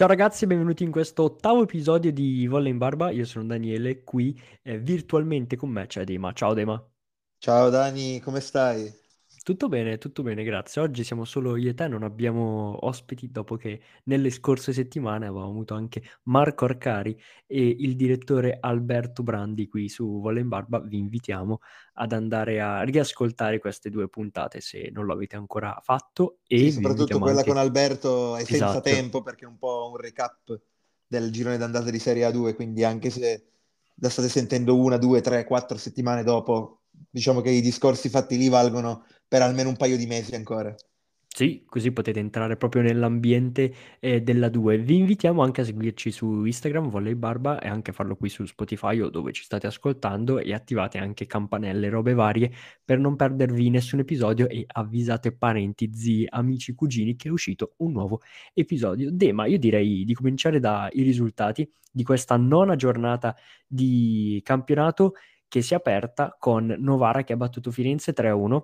Ciao ragazzi, benvenuti in questo ottavo episodio di Volle in Barba. Io sono Daniele, qui eh, virtualmente con me c'è Dema. Ciao Dema. Ciao Dani, come stai? Tutto bene, tutto bene, grazie. Oggi siamo solo io e te, non abbiamo ospiti dopo che nelle scorse settimane avevamo avuto anche Marco Arcari e il direttore Alberto Brandi qui su Volle in Barba. Vi invitiamo ad andare a riascoltare queste due puntate se non lo avete ancora fatto. E Sì, soprattutto quella anche... con Alberto è senza Esatto. tempo perché è un po' un recap del girone d'andata di Serie A2, quindi anche se la state sentendo una, due, tre, quattro settimane dopo, diciamo che i discorsi fatti lì valgono per almeno un paio di mesi ancora. Sì, così potete entrare proprio nell'ambiente eh, della 2. Vi invitiamo anche a seguirci su Instagram, Volley Barba, e anche a farlo qui su Spotify o dove ci state ascoltando e attivate anche campanelle, robe varie per non perdervi nessun episodio e avvisate parenti, zii, amici, cugini che è uscito un nuovo episodio. Dema, io direi di cominciare dai risultati di questa nona giornata di campionato che si è aperta con Novara che ha battuto Firenze 3-1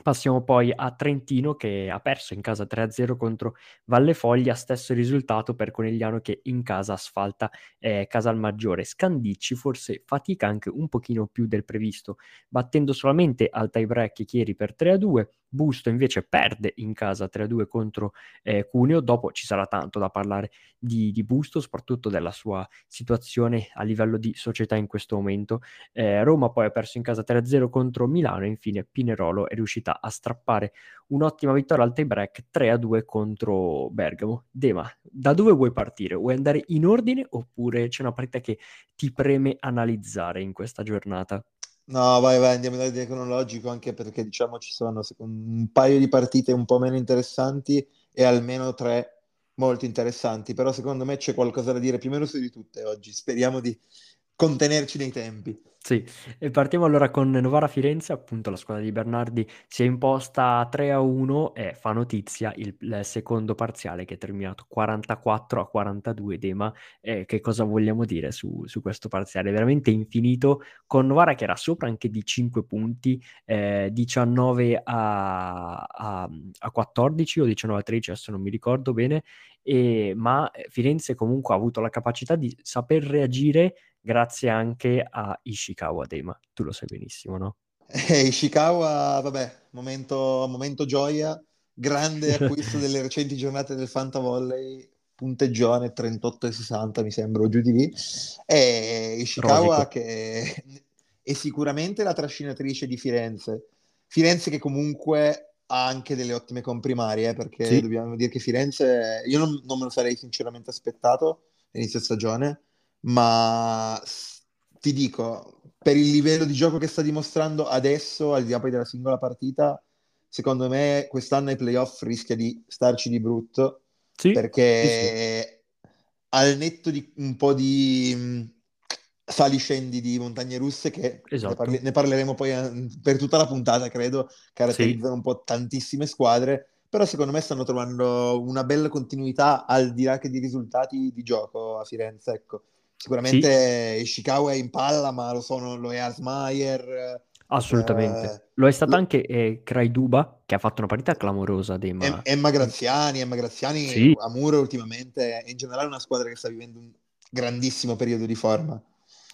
Passiamo poi a Trentino che ha perso in casa 3-0 contro Valle Foglia, stesso risultato per Conegliano che in casa asfalta eh, Casalmaggiore. Scandicci forse fatica anche un pochino più del previsto, battendo solamente al tie break Chieri per 3-2. Busto invece perde in casa 3-2 contro eh, Cuneo, dopo ci sarà tanto da parlare di, di, Busto, soprattutto della sua situazione a livello di società in questo momento. Eh, Roma poi ha perso in casa 3-0 contro Milano e infine Pinerolo è riuscita a strappare un'ottima vittoria al tie break 3-2 contro Bergamo. Dema, da dove vuoi partire? Vuoi andare in ordine oppure c'è una partita che ti preme analizzare in questa giornata? No, vai, vai, andiamo in ordine cronologico anche perché diciamo ci sono un paio di partite un po' meno interessanti e almeno tre molto interessanti, però secondo me c'è qualcosa da dire più o meno su di tutte oggi. Speriamo di contenerci nei tempi. Sì, e partiamo allora con Novara Firenze, appunto la squadra di Bernardi si è imposta 3 a 1 e fa notizia il, il secondo parziale che è terminato 44 a 42 Dema. Eh, che cosa vogliamo dire su, su, questo parziale? Veramente infinito, con Novara che era sopra anche di 5 punti, eh, 19 a, a, a 14 o 19 a 13, adesso non mi ricordo bene, e, ma Firenze comunque ha avuto la capacità di saper reagire grazie anche a Ishikawa Dema, tu lo sai benissimo, no? Eh, Ishikawa, vabbè, momento, momento gioia, grande acquisto delle recenti giornate del Fantavolley, punteggione 38,60 mi sembra, o giù di lì. E Ishikawa Rosico. che è sicuramente la trascinatrice di Firenze. Firenze che comunque ha anche delle ottime comprimarie, eh, perché sì. dobbiamo dire che Firenze, io non, non me lo sarei sinceramente aspettato all'inizio stagione, ma ti dico, per il livello di gioco che sta dimostrando adesso, al di là poi della singola partita, secondo me quest'anno ai playoff rischia di starci di brutto, sì, perché sì, sì. al netto di un po' di mh, sali scendi di montagne russe che esatto. ne, parli- ne, parleremo poi a- per tutta la puntata, credo, caratterizzano un po' tantissime squadre, però secondo me stanno trovando una bella continuità al di là che di risultati di gioco a Firenze, ecco. Sicuramente sì. Ishikawa è in palla, ma lo, sono, lo è Asmayer. Assolutamente. Eh, lo è stato lo... anche eh, Kraiduba, che ha fatto una partita clamorosa. Emma, Emma Graziani, Emma Graziani sì. a Muro ultimamente, è in generale una squadra che sta vivendo un grandissimo periodo di forma.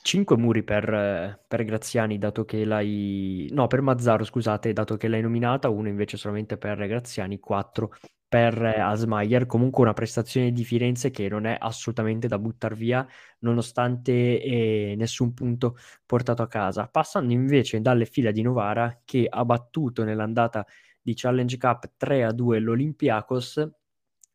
5 muri per, per, Graziani, dato che l'hai... No, per Mazzaro, scusate, dato che l'hai nominata, uno invece solamente per Graziani, 4 per Asmayer. Comunque una prestazione di Firenze che non è assolutamente da buttare via, nonostante eh, nessun punto portato a casa. Passando invece dalle fila di Novara, che ha battuto nell'andata di Challenge Cup 3 a 2 l'Olympiakos,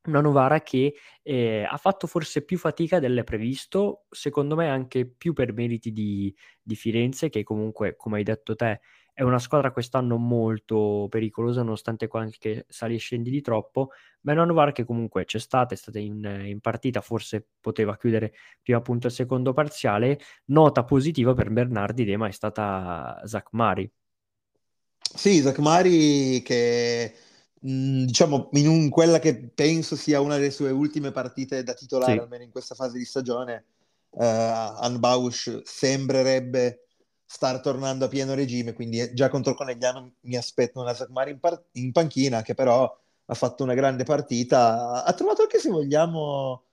una Novara che eh, ha fatto forse più fatica del previsto, secondo me anche più per meriti di, di Firenze, che comunque, come hai detto te, è una squadra quest'anno molto pericolosa, nonostante qualche sali e scendi di troppo, ma è una Novara che comunque c'è stata, è stata in, in, partita, forse poteva chiudere prima appunto il secondo parziale. Nota positiva per Bernardi Dema è stata Zach Mari. Sì, Zach Mari che mh, diciamo in un, quella che penso sia una delle sue ultime partite da titolare, sì. almeno in questa fase di stagione, uh, Anbausch sembrerebbe star tornando a pieno regime, quindi già contro Conegliano mi aspetto una Sakmari in, par- in panchina che però ha fatto una grande partita, ha trovato anche se vogliamo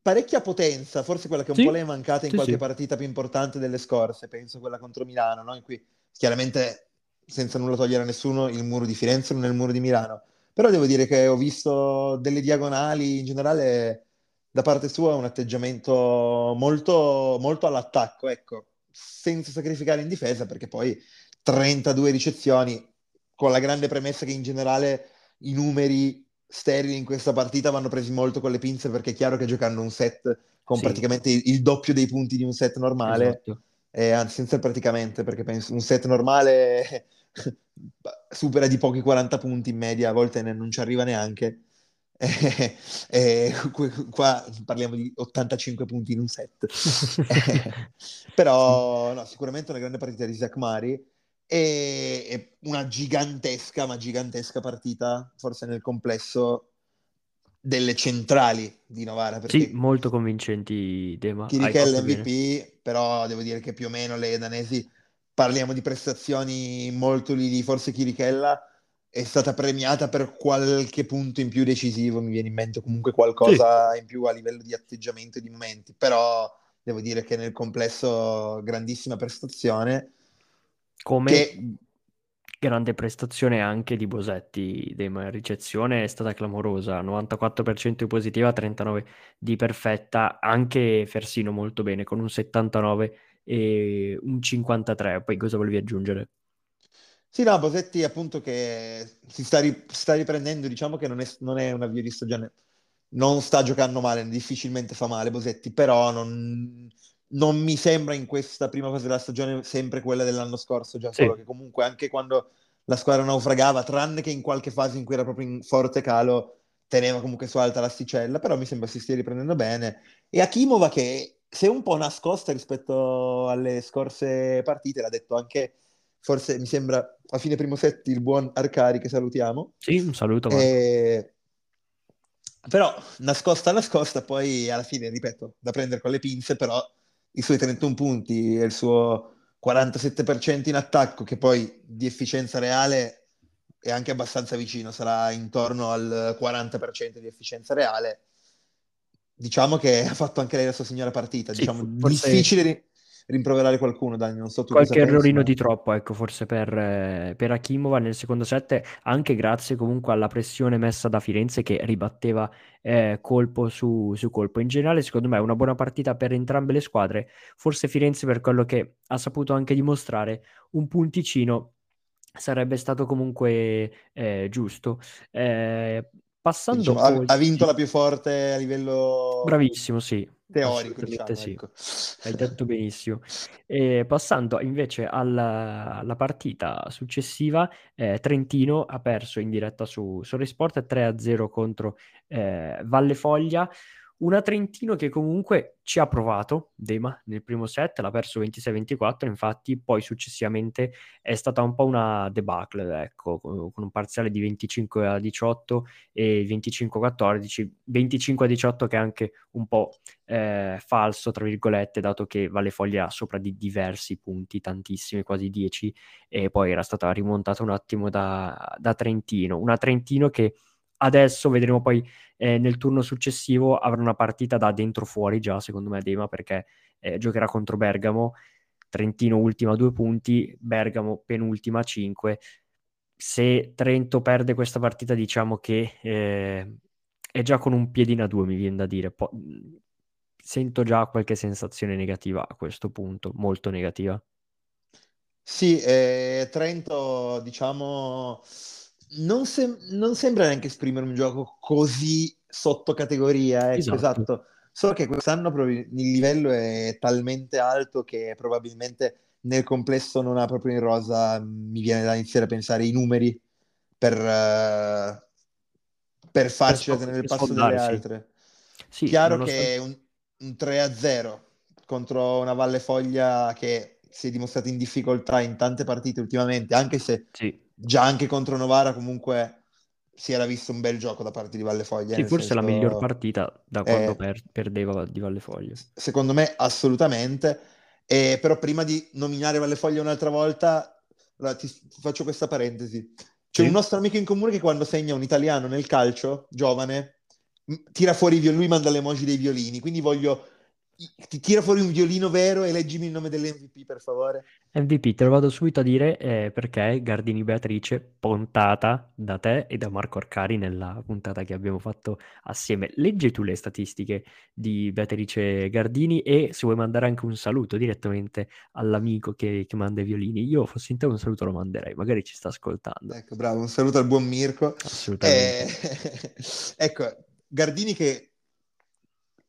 parecchia potenza, forse quella che un sì, po' le è mancata in sì, qualche sì. partita più importante delle scorse, penso quella contro Milano, no? in cui chiaramente senza nulla togliere a nessuno il muro di Firenze non è il muro di Milano, però devo dire che ho visto delle diagonali in generale da parte sua un atteggiamento molto, molto all'attacco, ecco, senza sacrificare in difesa perché poi 32 ricezioni con la grande premessa che in generale i numeri sterili in questa partita vanno presi molto con le pinze perché è chiaro che giocando un set con Sì. praticamente il, doppio dei punti di un set normale, Esatto. eh, anzi senza praticamente perché penso un set normale supera di pochi 40 punti in media, a volte ne- non ci arriva neanche. Eh, eh, qu- qua parliamo di 85 punti in un set. Eh, però no, sicuramente una grande partita di Zach Mari e, una gigantesca, ma gigantesca partita, forse nel complesso delle centrali di Novara, Sì, molto convincenti, Dema. Chirichella fatto bene. MVP, però devo dire che più o meno le danesi parliamo di prestazioni molto lì, lì. forse Chirichella è stata premiata per qualche punto in più decisivo, mi viene in mente comunque qualcosa in più a livello di atteggiamento e di momenti, però devo dire che nel complesso grandissima prestazione Come che grande prestazione anche di Bosetti. La ricezione è stata clamorosa, 94% di positiva, 39% di perfetta, anche Fersino molto bene, con un 79 e un 53. Poi cosa volevi aggiungere? Sì, no, Bosetti appunto che si sta, ri- sta riprendendo, diciamo che non è, non è un avvio di stagione, non sta giocando male, difficilmente fa male Bosetti, però non, non mi sembra in questa prima fase della stagione sempre quella dell'anno scorso, già Sì. solo che comunque anche quando la squadra naufragava, tranne che in qualche fase in cui era proprio in forte calo, teneva comunque su alta l'asticella, però mi sembra si stia riprendendo bene. E Akimova che si è un po' nascosta rispetto alle scorse partite, l'ha detto anche, forse mi sembra a fine primo set il buon Arcari che salutiamo. Sì, un saluto. E- Però nascosta, nascosta, poi alla fine, ripeto, da prendere con le pinze, però i suoi 31 punti e il suo 47% in attacco, che poi di efficienza reale è anche abbastanza vicino, sarà intorno al 40% di efficienza reale. Diciamo che ha fatto anche lei la sua signora partita. Sì, diciamo, forse- difficile rimproverare qualcuno, Dani, non so tu Qualche cosa pensi, errorino ma- di troppo, ecco, forse per, eh, per Akimova nel secondo set, anche grazie comunque alla pressione messa da Firenze che ribatteva eh, colpo su, su colpo. In generale, secondo me è una buona partita per entrambe le squadre. Forse Firenze, per quello che ha saputo anche dimostrare, un punticino sarebbe stato comunque eh, giusto. Eh, passando Diciamo, oltre- ha vinto la più forte a livello Bravissimo, sì. Teorico, diciamo, sì. ecco. Hai detto benissimo. E passando invece alla, alla partita successiva, eh, Trentino ha perso in diretta su Sole Sport 3-0 contro eh, Valle Foglia. Una Trentino che comunque ci ha provato, Dema, nel primo set, l'ha perso 26-24, infatti poi successivamente è stata un po' una debacle, ecco, con un parziale di 25-18 e 25-14, 25-18 che è anche un po' eh, falso, tra virgolette, dato che Valle Foglia sopra di diversi punti, tantissimi, quasi 10, e poi era stata rimontata un attimo da, da Trentino. Una Trentino che adesso vedremo poi eh, nel turno successivo avrà una partita da dentro fuori già, secondo me, Dema, perché eh, giocherà contro Bergamo. Trentino ultima due punti, Bergamo penultima a 5. Se Trento perde questa partita, diciamo che eh, è già con un piedino a due, mi viene da dire. Po- sento già qualche sensazione negativa a questo punto, molto negativa. Sì, eh, Trento, diciamo, non, sem- non sembra neanche esprimere un gioco così sotto categoria, ecco, Esatto. esatto. Solo che quest'anno proprio il livello è talmente alto che probabilmente nel complesso non ha proprio in rosa, mi viene da iniziare a pensare i numeri per, eh, per farcela tenere il passo delle altre. Sì, Chiaro che un, un 3-0 contro una Valle Foglia che si è dimostrata in difficoltà in tante partite ultimamente, anche se sì. Già anche contro Novara comunque si era visto un bel gioco da parte di Valle Foglia. Sì, forse la senso, miglior partita da quando eh, per- perdeva di Valle Foglia. Secondo me assolutamente. Eh, però prima di nominare Valle Foglia un'altra volta, allora, ti ti faccio questa parentesi. C'è Sì. un nostro amico in comune che quando segna un italiano nel calcio, giovane, tira fuori i violini, lui manda le emoji dei violini, quindi voglio ti tira fuori un violino vero e leggimi il nome dell'MVP, per favore. MVP, te lo vado subito a dire eh, perché Gardini Beatrice, puntata da te e da Marco Arcari nella puntata che abbiamo fatto assieme. Leggi tu le statistiche di Beatrice Gardini e se vuoi mandare anche un saluto direttamente all'amico che, che manda i violini. Io fossi in te un saluto lo manderei, magari ci sta ascoltando. Ecco, bravo, un saluto al buon Mirko. Assolutamente. Eh, ecco, Gardini che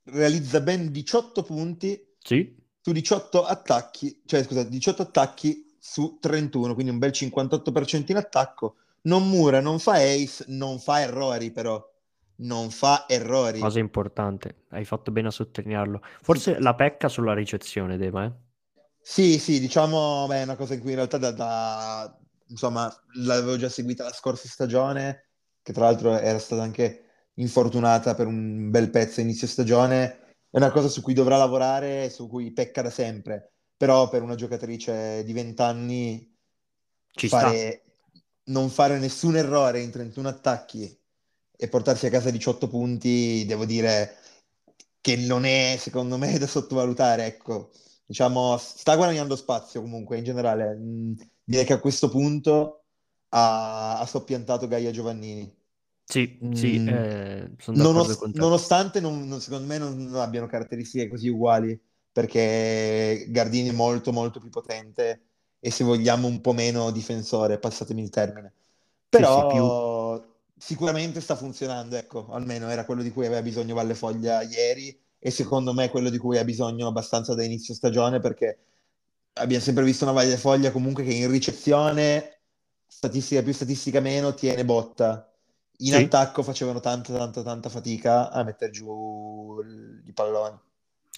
realizza ben 18 punti sì. su 18 attacchi, cioè scusa, 18 attacchi su 31, quindi un bel 58% in attacco. Non mura, non fa ace, non fa errori però. Non fa errori. Cosa importante, hai fatto bene a sottolinearlo. Forse sì. la pecca sulla ricezione, Dema, eh? Sì, sì, diciamo, beh, è una cosa in cui in realtà da, da, insomma, l'avevo già seguita la scorsa stagione, che tra l'altro era stata anche infortunata per un bel pezzo inizio stagione, è una cosa su cui dovrà lavorare e su cui pecca da sempre, però per una giocatrice di 20 anni fare, non fare nessun errore in 31 attacchi e portarsi a casa 18 punti, devo dire che non è secondo me da sottovalutare, ecco. Diciamo, sta guadagnando spazio comunque in generale. Mm, direi che a questo punto ha, ha soppiantato Gaia Giovannini. Sì, sì, mm, eh, nonost- nonostante non, non- secondo me non, non abbiano caratteristiche così uguali, perché Gardini è molto molto più potente e se vogliamo un po' meno difensore, passatemi il termine. Sì, sì. Però sicuramente sta funzionando, ecco, almeno era quello di cui aveva bisogno Valle Foglia ieri e secondo me è quello di cui ha bisogno abbastanza da inizio stagione perché abbiamo sempre visto una Valle Foglia comunque che in ricezione, statistica più, statistica meno, tiene botta in sì. attacco facevano tanta, tanta, tanta fatica a mettere giù i palloni.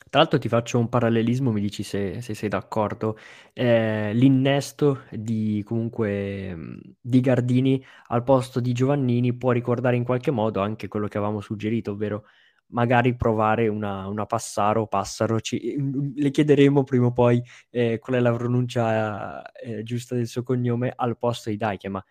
Tra l'altro ti faccio un parallelismo, mi dici se, se sei d'accordo. Eh, l'innesto di, comunque, di Gardini al posto di Giovannini può ricordare in qualche modo anche quello che avevamo suggerito, ovvero magari provare una, una Passaro, Passaro, ci, le chiederemo prima o poi eh, qual è la pronuncia eh, giusta del suo cognome al posto di Daike, ma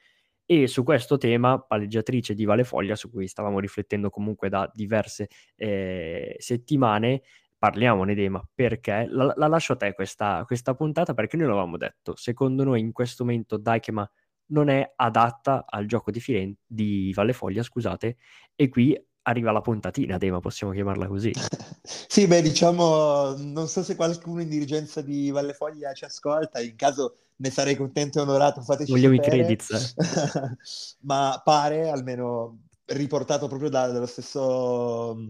e su questo tema, palleggiatrice di Vale Foglia, su cui stavamo riflettendo comunque da diverse eh, settimane, parliamone Dema, perché la, la lascio a te questa, questa, puntata, perché noi l'avevamo detto, secondo noi in questo momento Daikema non è adatta al gioco di, Firen- di Valle Foglia, scusate, e qui arriva la puntatina, Dema, possiamo chiamarla così. sì, beh, diciamo, non so se qualcuno in dirigenza di Valle Foglia ci ascolta, in caso ne sarei contento e onorato, fateci Vogliamo sapere. i credits. Eh. Ma pare, almeno riportato proprio da, dallo stesso mm,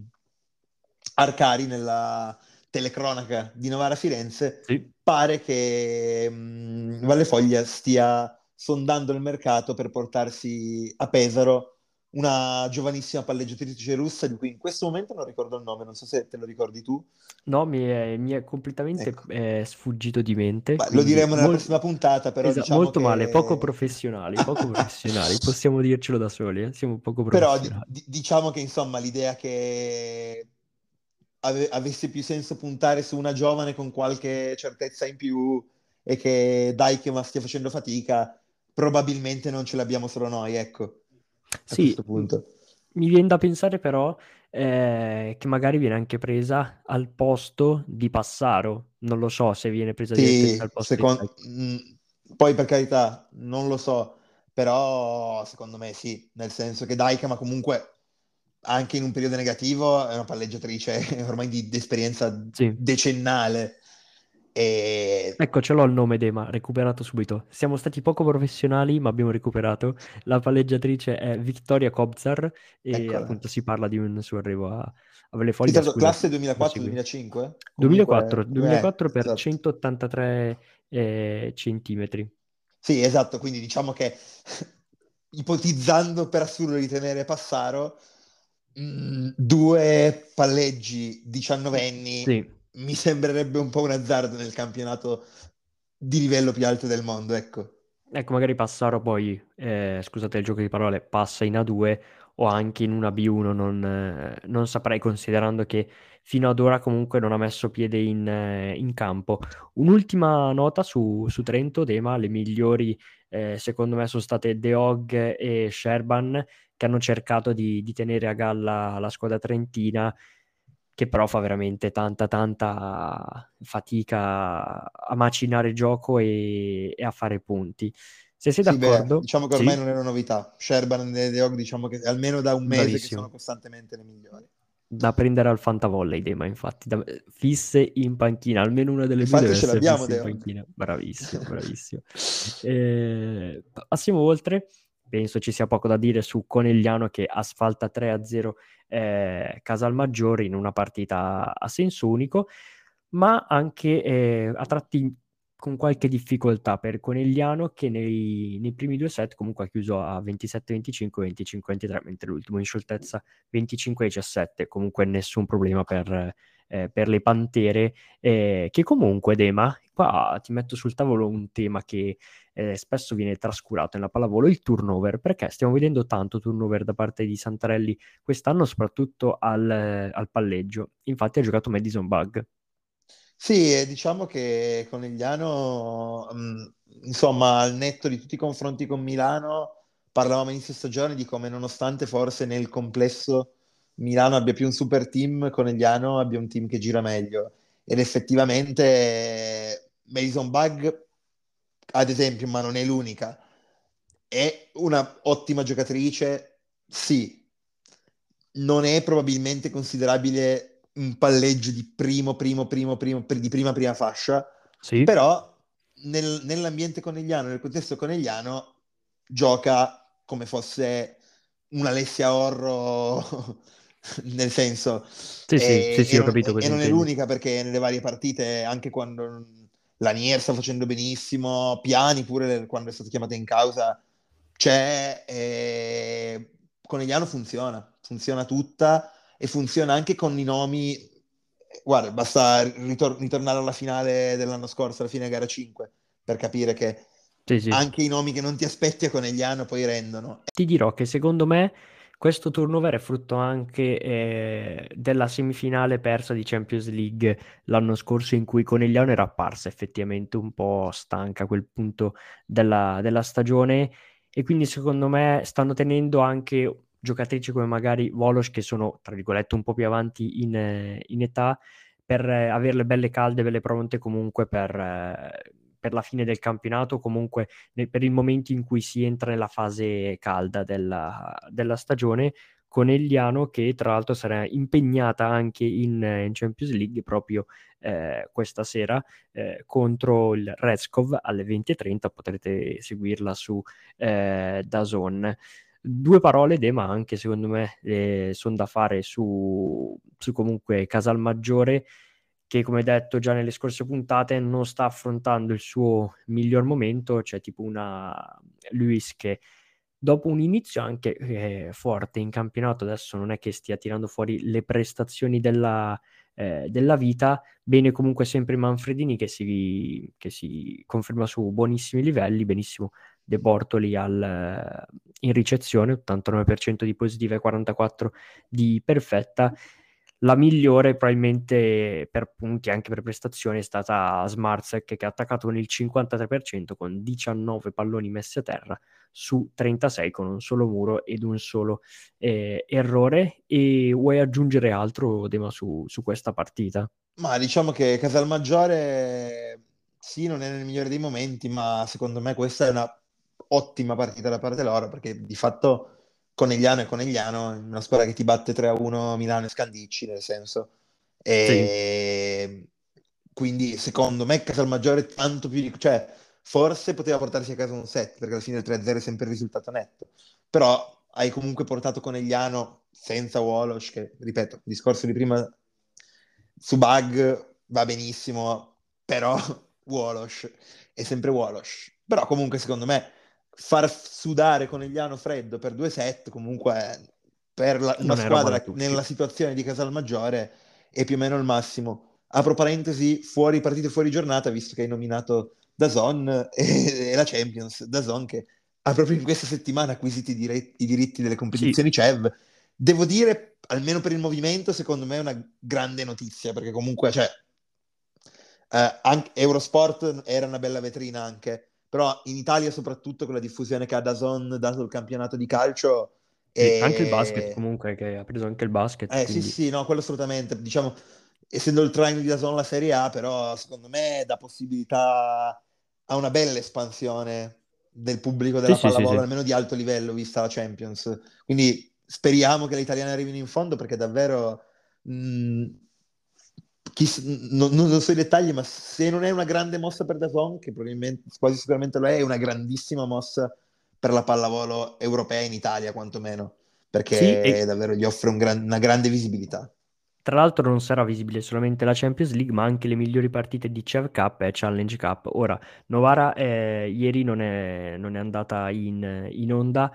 Arcari nella telecronaca di Novara Firenze, sì. pare che mh, mm, Valle Foglia stia sondando il mercato per portarsi a Pesaro una giovanissima palleggiatrice russa di cui in questo momento non ricordo il nome, non so se te lo ricordi tu. No, mi è, mi è completamente Ecco. eh, sfuggito di mente. Beh, lo diremo nella mol- prossima puntata, però Esa- diciamo molto male, che... poco professionali, poco professionali, possiamo dircelo da soli, eh? Siamo poco Però professionali. di- diciamo che insomma l'idea che ave- avesse più senso puntare su una giovane con qualche certezza in più e che dai che ma stia facendo fatica, probabilmente non ce l'abbiamo solo noi, ecco, Sì, questo punto. mi viene da pensare però eh, che magari viene anche presa al posto di Passaro, non lo so se viene presa direttamente Sì, al posto di secon- Dijk. mm, poi per carità, non lo so, però secondo me sì, nel senso che Daika, ma comunque anche in un periodo negativo, è una palleggiatrice ormai di, di esperienza Sì. decennale. E Ecco, ce l'ho il nome Dema, recuperato subito. Siamo stati poco professionali, ma abbiamo recuperato. La palleggiatrice è Victoria Kobzar e eccola. appunto si parla di un suo arrivo a, a Valle Sì, Scusa, classe prosegui. 2004-2005? 2004, Comunque, 2004 eh, per esatto. 183 eh, centimetri. Sì, esatto, quindi diciamo che ipotizzando per assurdo di tenere Passaro, mh, due palleggi diciannovenni Sì, mi sembrerebbe un po' un azzardo nel campionato di livello più alto del mondo, ecco. ecco, magari Passaro poi, eh, scusate il gioco di parole, passa in A2 o anche in una B1, non, eh, non saprei considerando che fino ad ora comunque non ha messo piede in, eh, in campo. Un'ultima nota su, su Trento, Dema, le migliori eh, secondo me sono state De Hog e Sherban che hanno cercato di, di tenere a galla la squadra trentina che però fa veramente tanta tanta fatica a macinare il gioco e, e a fare punti. Se sei sì, d'accordo, beh, diciamo che ormai sì. non è una novità. Sherban e De Jong, diciamo che almeno da un mese Bravissimo. sono costantemente le migliori. Da prendere al Fantavolley Dema, infatti, da, fisse in panchina, almeno una delle infatti due ce l'abbiamo, in panchina. Bravissimo, bravissimo. eh, passiamo oltre penso ci sia poco da dire su Conegliano che asfalta 3-0 eh, Casalmaggiore in una partita a senso unico, ma anche eh, a tratti con qualche difficoltà per Conegliano che nei, nei, primi due set comunque ha chiuso a 27-25, 25-23, mentre l'ultimo in scioltezza 25-17, comunque nessun problema per, eh, per le Pantere, eh, che comunque Dema, qua ti metto sul tavolo un tema che eh, spesso viene trascurato nella pallavolo, il turnover, perché stiamo vedendo tanto turnover da parte di Santarelli quest'anno, soprattutto al, al palleggio. Infatti ha giocato Madison Bug. Sì, diciamo che Conegliano, mm, insomma, al netto di tutti i confronti con Milano, parlavamo inizio stagione di come nonostante forse nel complesso Milano abbia più un super team, Conegliano abbia un team che gira meglio. Ed effettivamente Mason Bug, ad esempio, ma non è l'unica, è una ottima giocatrice, sì. Non è probabilmente considerabile un palleggio di primo, primo, primo, primo, di prima, prima fascia, sì. però nel, nell'ambiente conegliano, nel contesto conegliano, gioca come fosse un'Alessia Orro nel senso sì, e, sì, sì, ho capito e, e non è l'unica perché nelle varie partite anche quando la Nier sta facendo benissimo Piani pure quando è stata chiamata in causa c'è e... Conegliano funziona funziona tutta e funziona anche con i nomi guarda basta ritor- ritornare alla finale dell'anno scorso alla fine gara 5 per capire che sì, sì. anche i nomi che non ti aspetti a Conegliano poi rendono ti dirò che secondo me questo turnover è frutto anche eh, della semifinale persa di Champions League l'anno scorso in cui Conegliano era apparsa effettivamente un po' stanca a quel punto della, della stagione. E quindi secondo me stanno tenendo anche giocatrici come magari Volos che sono tra virgolette un po' più avanti in, in età per eh, averle belle calde, belle pronte comunque per, eh, per la fine del campionato, comunque nel, per il momento in cui si entra nella fase calda della, della stagione, Conegliano che tra l'altro sarà impegnata anche in, in Champions League proprio eh, questa sera eh, contro il Redskov alle 20.30, potrete seguirla su eh, Dazon. Due parole, De, ma anche secondo me eh, sono da fare su, su comunque Casalmaggiore che come detto già nelle scorse puntate non sta affrontando il suo miglior momento, c'è tipo una Luis che dopo un inizio anche eh, forte in campionato, adesso non è che stia tirando fuori le prestazioni della, eh, della vita, bene comunque sempre Manfredini che si, che si conferma su buonissimi livelli, benissimo De Bortoli al, in ricezione, 89% di positiva e 44% di perfetta, la migliore probabilmente per punti anche per prestazioni è stata Smarzek che ha attaccato con il 53% con 19 palloni messi a terra su 36 con un solo muro ed un solo eh, errore e vuoi aggiungere altro Dema su, su questa partita? Ma diciamo che Casalmaggiore sì non è nel migliore dei momenti ma secondo me questa è una ottima partita da parte loro perché di fatto Conegliano e Conegliano, una squadra che ti batte 3-1 Milano e Scandicci, nel senso. E sì. quindi secondo me Casalmaggiore tanto più di... cioè forse poteva portarsi a casa un set, perché alla fine il 3-0 è sempre il risultato netto. Però hai comunque portato Conegliano senza Wolosh, che ripeto, il discorso di prima su Bug va benissimo, però Wolosh è sempre Wolosh. Però comunque secondo me far sudare Conegliano freddo per due set comunque per la, una squadra nella situazione di Casalmaggiore è più o meno il massimo. Apro parentesi, fuori partite fuori giornata, visto che hai nominato Dazon e, e la Champions, Dazon che ha proprio in questa settimana acquisito i, dire- i diritti delle competizioni sì. CEV. Devo dire, almeno per il movimento, secondo me è una grande notizia, perché comunque, cioè, eh, anche Eurosport era una bella vetrina anche, però in Italia soprattutto con la diffusione che ha Dazon dato il campionato di calcio E... Anche il basket comunque, che ha preso anche il basket. Eh quindi... sì, sì, no, quello assolutamente. Diciamo, essendo il triangle di Dazon la Serie A, però secondo me dà possibilità a una bella espansione del pubblico della sì, pallavolo, sì, sì, almeno di alto livello, vista la Champions. Quindi speriamo che le italiane arrivino in fondo perché davvero... Mh, chi, non, non, so i dettagli, ma se non è una grande mossa per Dazon, che probabilmente quasi sicuramente lo è, è una grandissima mossa per la pallavolo europea in Italia, quantomeno, perché sì, e... davvero gli offre un gran, una grande visibilità. Tra l'altro non sarà visibile solamente la Champions League, ma anche le migliori partite di Chev Cup e Challenge Cup. Ora, Novara eh, ieri non è, non è andata in, in onda,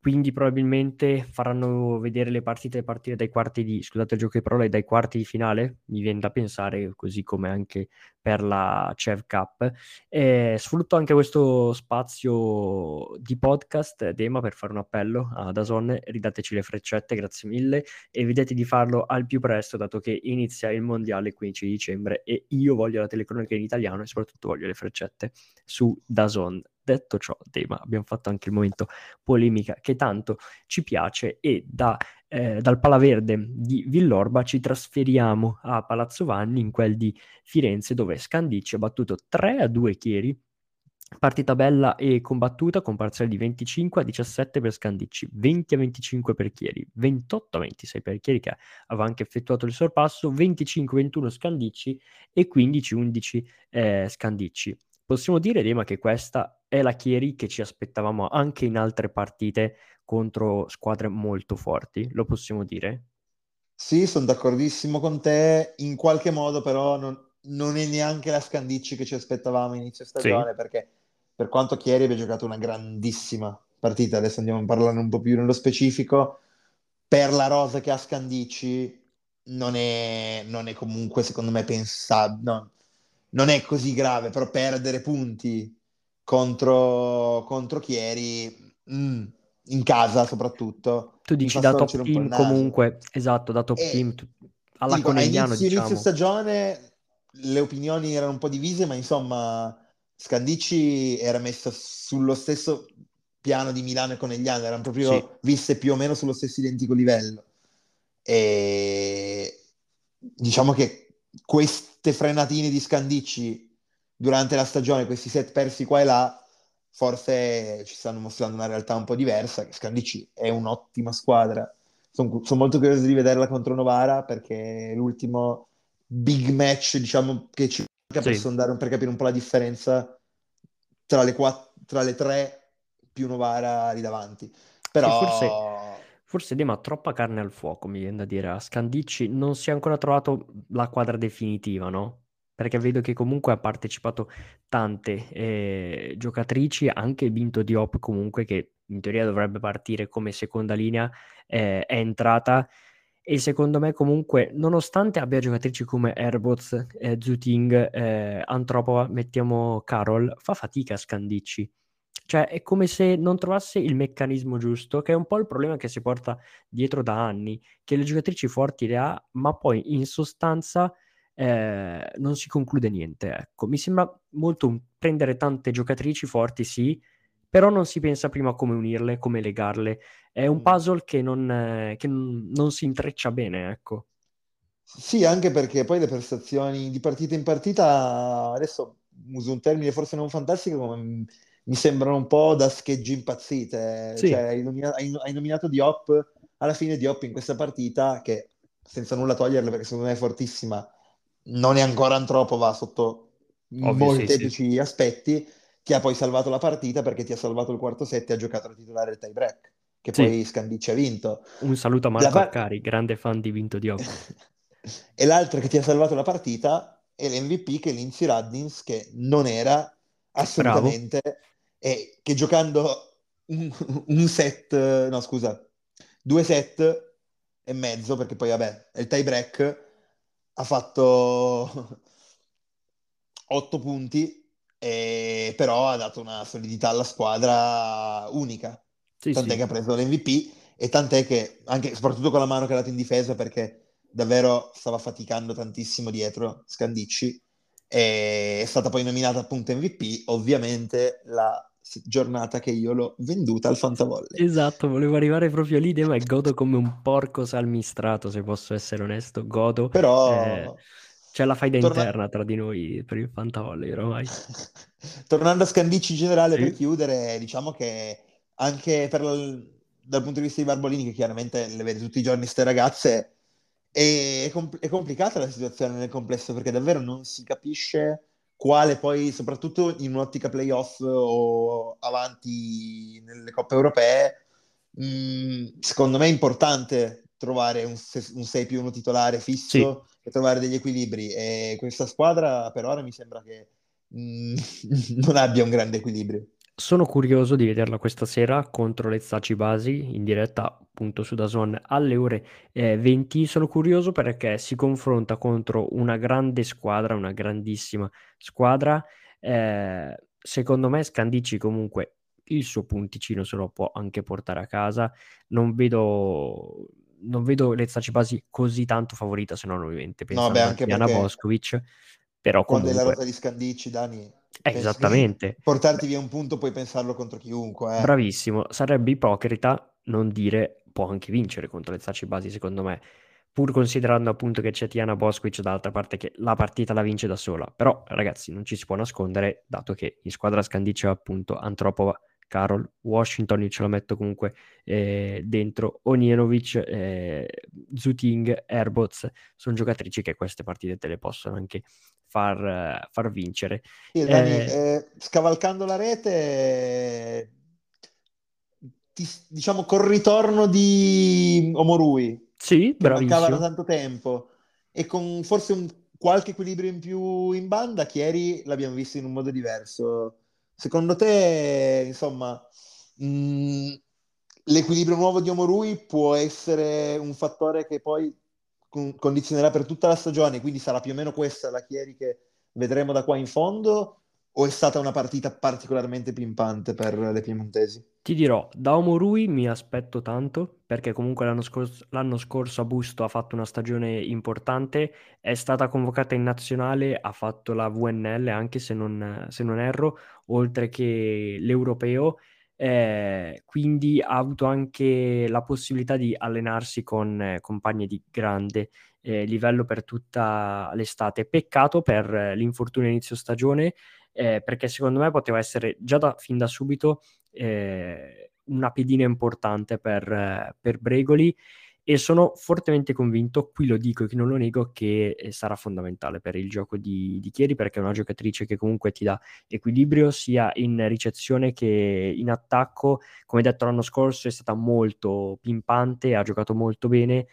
quindi probabilmente faranno vedere le partite a partire dai quarti di, scusate il gioco di parole, dai quarti di finale, mi viene da pensare, così come anche per la CEV Cup. E sfrutto anche questo spazio di podcast, Dema, per fare un appello a Dazon, ridateci le freccette, grazie mille, e evitete di farlo al più presto, dato che inizia il mondiale il 15 dicembre e io voglio la telecronaca in italiano e soprattutto voglio le freccette su Dazon. Detto ciò, Dema, abbiamo fatto anche il momento polemica che tanto ci piace e da, eh, dal Palaverde di Villorba ci trasferiamo a Palazzo Vanni, in quel di Firenze, dove Scandicci ha battuto 3 a 2 Chieri Partita bella e combattuta con parziale di 25 a 17 per Scandicci, 20 a 25 per Chieri, 28 a 26 per Chieri che aveva anche effettuato il sorpasso, 25 a 21 Scandicci e 15 a 11 eh, Scandicci. Possiamo dire, Dema, che questa è la Chieri che ci aspettavamo anche in altre partite contro squadre molto forti, lo possiamo dire? Sì, sono d'accordissimo con te, in qualche modo però non, non è neanche la Scandicci che ci aspettavamo inizio stagione, sì. perché per quanto Chieri abbia giocato una grandissima partita, adesso andiamo a parlare un po' più nello specifico, per la rosa che ha Scandicci non è, non è comunque secondo me pensabile, no, non è così grave, però perdere punti contro, contro Chieri, mm, in casa soprattutto. Tu dici da top team comunque, esatto, da top e, team, alla dico, Conegliano inizio, diciamo. inizio stagione le opinioni erano un po' divise, ma insomma Scandicci era messa sullo stesso piano di Milano e Conegliano, erano proprio sì. viste più o meno sullo stesso identico livello. E diciamo che queste frenatine di Scandicci durante la stagione, questi set persi qua e là, forse ci stanno mostrando una realtà un po' diversa, che Scandicci è un'ottima squadra. Sono, sono molto curioso di vederla contro Novara perché è l'ultimo big match, diciamo, che ci manca sì. per, per capire un po' la differenza tra le, quattro, tra le tre più Novara lì davanti. Però... Sì, forse Forse Dema ha troppa carne al fuoco, mi viene da dire. A Scandicci non si è ancora trovato la quadra definitiva, no? Perché vedo che comunque ha partecipato tante eh, giocatrici, anche Vinto Diop comunque, che in teoria dovrebbe partire come seconda linea, eh, è entrata e secondo me comunque, nonostante abbia giocatrici come Airbots, eh, Zuting, eh, Antropova, mettiamo Carol, fa fatica a Scandicci. Cioè, è come se non trovasse il meccanismo giusto, che è un po' il problema che si porta dietro da anni, che le giocatrici forti le ha, ma poi in sostanza eh, non si conclude niente. Ecco, mi sembra molto un, prendere tante giocatrici forti, sì, però non si pensa prima come unirle, come legarle. È un puzzle che non, eh, che non si intreccia bene, ecco. Sì, anche perché poi le prestazioni di partita in partita, adesso uso un termine forse non fantastico, ma mi sembrano un po' da schegge impazzite. Sì. Cioè, hai, nominato, hai, hai nominato Diop, alla fine Diop in questa partita, che senza nulla toglierle perché secondo me è fortissima, non è ancora Antropova sotto Ovvio, molteplici sì, sì. aspetti, ti ha poi salvato la partita perché ti ha salvato il quarto set e ha giocato la titolare il tie break, che sì. poi Scandicci ha vinto. Un saluto a Marco par- Accari, grande fan di Vinto Diop. e l'altra che ti ha salvato la partita è l'MVP che è Lindsay Raddins, che non era assolutamente... Bravo e che giocando un, un, set, no scusa, due set e mezzo, perché poi vabbè, è il tie break, ha fatto otto punti, e però ha dato una solidità alla squadra unica. Sì, tant'è sì. che ha preso l'MVP e tant'è che, anche soprattutto con la mano che ha dato in difesa, perché davvero stava faticando tantissimo dietro Scandicci, è stata poi nominata appunto MVP, ovviamente la giornata che io l'ho venduta al Fantavolley. Esatto, volevo arrivare proprio lì, ma godo come un porco salmistrato, se posso essere onesto, godo. Però... Eh, c'è la faida Torna- interna tra di noi per il Fantavolley ormai. Tornando a Scandicci in generale, Sì. per chiudere, diciamo che anche per l- dal punto di vista di Barbolini, che chiaramente le vede tutti i giorni ste ragazze, è compl- è complicata la situazione nel complesso perché davvero non si capisce quale poi, soprattutto in un'ottica playoff o avanti nelle coppe europee, mh, secondo me è importante trovare un, 6 più 1 titolare fisso e trovare degli equilibri. E questa squadra per ora mi sembra che mh, non abbia un grande equilibrio. Sono curioso di vederla questa sera contro le Zaci Basi in diretta appunto su Dazon alle ore eh, 20. Sono curioso perché si confronta contro una grande squadra, una grandissima squadra. Eh, secondo me Scandicci comunque il suo punticino se lo può anche portare a casa. Non vedo, non vedo le Zaci Basi così tanto favorita, se non ovviamente pensando beh, a anche Diana perché Boskovic. Però Quando è la comunque... rosa di Scandicci, Dani, Esattamente. portarti via un punto puoi pensarlo contro chiunque. eh. Bravissimo, sarebbe ipocrita non dire può anche vincere contro le Zaci Basi, secondo me, pur considerando appunto che c'è Tiana Bosquic dall'altra parte che la partita la vince da sola. Però, ragazzi, non ci si può nascondere, dato che in squadra Scandiccia appunto Antropova, Carol, Washington, io ce la metto comunque eh, dentro, Onienovic, eh, Zuting, Airbots, sono giocatrici che queste partite te le possono anche far, far vincere. Sì, Dani, Eh, eh, scavalcando la rete, ti- diciamo col ritorno di Omorui, Sì, che mancava da tanto tempo, e con forse un qualche equilibrio in più in banda, Chieri l'abbiamo visto in un modo diverso. Secondo te, insomma, mh, l'equilibrio nuovo di Omorui può essere un fattore che poi con- condizionerà per tutta la stagione, quindi sarà più o meno questa la Chieri che vedremo da qua in fondo, o è stata una partita particolarmente pimpante per le piemontesi? Ti dirò, da Omorui mi aspetto tanto, perché comunque l'anno scorso, l'anno scorso a Busto ha fatto una stagione importante, è stata convocata in nazionale, ha fatto la VNL anche se non, se non erro, oltre che l'europeo, eh, quindi ha avuto anche la possibilità di allenarsi con eh, compagni di grande eh, livello per tutta l'estate. Peccato per l'infortunio inizio stagione, eh, perché secondo me poteva essere già da, fin da subito eh, una pedina importante per, eh, per Bregoli e sono fortemente convinto, qui lo dico e non lo nego, che eh, sarà fondamentale per il gioco di, di Chieri perché è una giocatrice che comunque ti dà equilibrio sia in ricezione che in attacco. Come detto l'anno scorso è stata molto pimpante, ha giocato molto bene.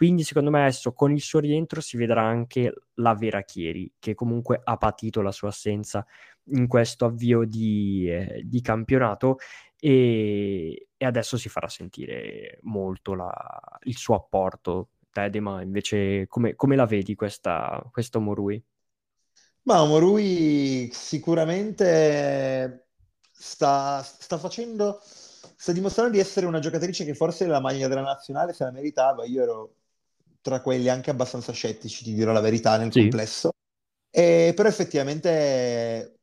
Quindi secondo me adesso con il suo rientro si vedrà anche la vera Chieri, che comunque ha patito la sua assenza in questo avvio di, eh, di campionato e, e adesso si farà sentire molto la, il suo apporto. Tedema, invece, come, come la vedi questa, questo Morui? Ma Omorui sicuramente sta, sta facendo, sta dimostrando di essere una giocatrice che forse la maglia della nazionale se la meritava. Io ero tra quelli anche abbastanza scettici, ti dirò la verità, nel Sì. complesso. E, però effettivamente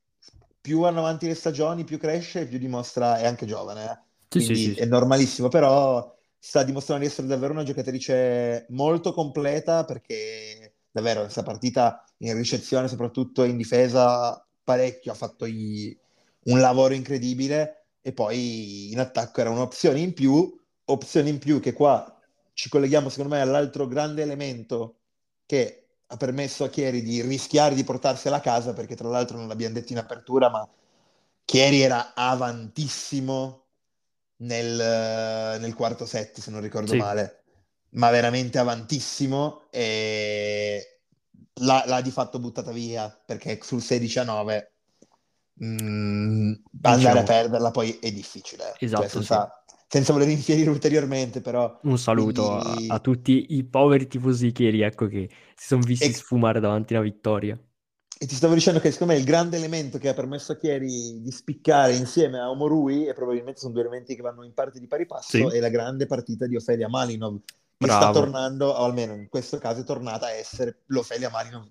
più vanno avanti le stagioni, più cresce, più dimostra, è anche giovane, eh. Sì, quindi sì, sì. è normalissimo, però sta dimostrando di essere davvero una giocatrice molto completa perché davvero questa partita in ricezione, soprattutto in difesa, parecchio, ha fatto i- un lavoro incredibile e poi in attacco era un'opzione in più, opzione in più che qua ci colleghiamo secondo me all'altro grande elemento che ha permesso a Chieri di rischiare di portarsela a casa perché tra l'altro non l'abbiamo detto in apertura, ma Chieri era avantissimo nel, nel quarto set, se non ricordo Sì. male, ma veramente avantissimo e l'ha, l'ha di fatto buttata via perché sul 16 a 9 mm, andare Diciamo. a perderla poi è difficile, cioè, Esatto, senza, senza voler infierire ulteriormente, però Un saluto a- quindi- a, tutti i poveri tifosi di Chieri, ecco, che si sono visti E- sfumare davanti alla vittoria. E ti stavo dicendo che secondo me il grande elemento che ha permesso a Chieri di spiccare insieme a Omorui, e probabilmente sono due elementi che vanno in parte di pari passo, Sì. è la grande partita di Ofelia Malinov, che sta Bravo. tornando, o almeno in questo caso è tornata a essere l'Ofelia Malinov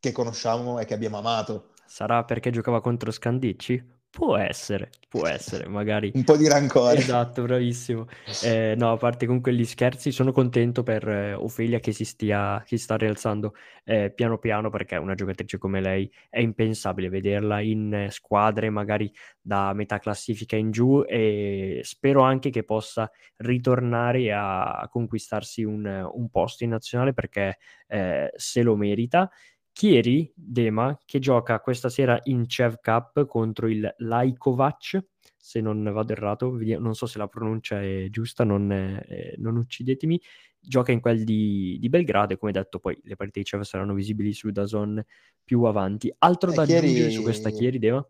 che conosciamo e che abbiamo amato. Sarà perché giocava contro Scandicci? Può essere, può essere, magari. Un po' di rancore. Esatto, bravissimo. Eh, no, a parte comunque gli scherzi, sono contento per eh, Ofelia che si stia, che sta rialzando eh, piano piano perché una giocatrice come lei è impensabile vederla in eh, squadre magari da metà classifica in giù e spero anche che possa ritornare a, a conquistarsi un, un, posto in nazionale perché eh, se lo merita. Chieri Dema che gioca questa sera in Chev Cup contro il Lajkovac, se non vado errato, non so se la pronuncia è giusta, non, eh, non uccidetemi, gioca in quel di, di, Belgrado e come detto poi le partite di Chev saranno visibili su Dazon più avanti. Altro eh, da Chieri... aggiungere su questa Chieri Dema?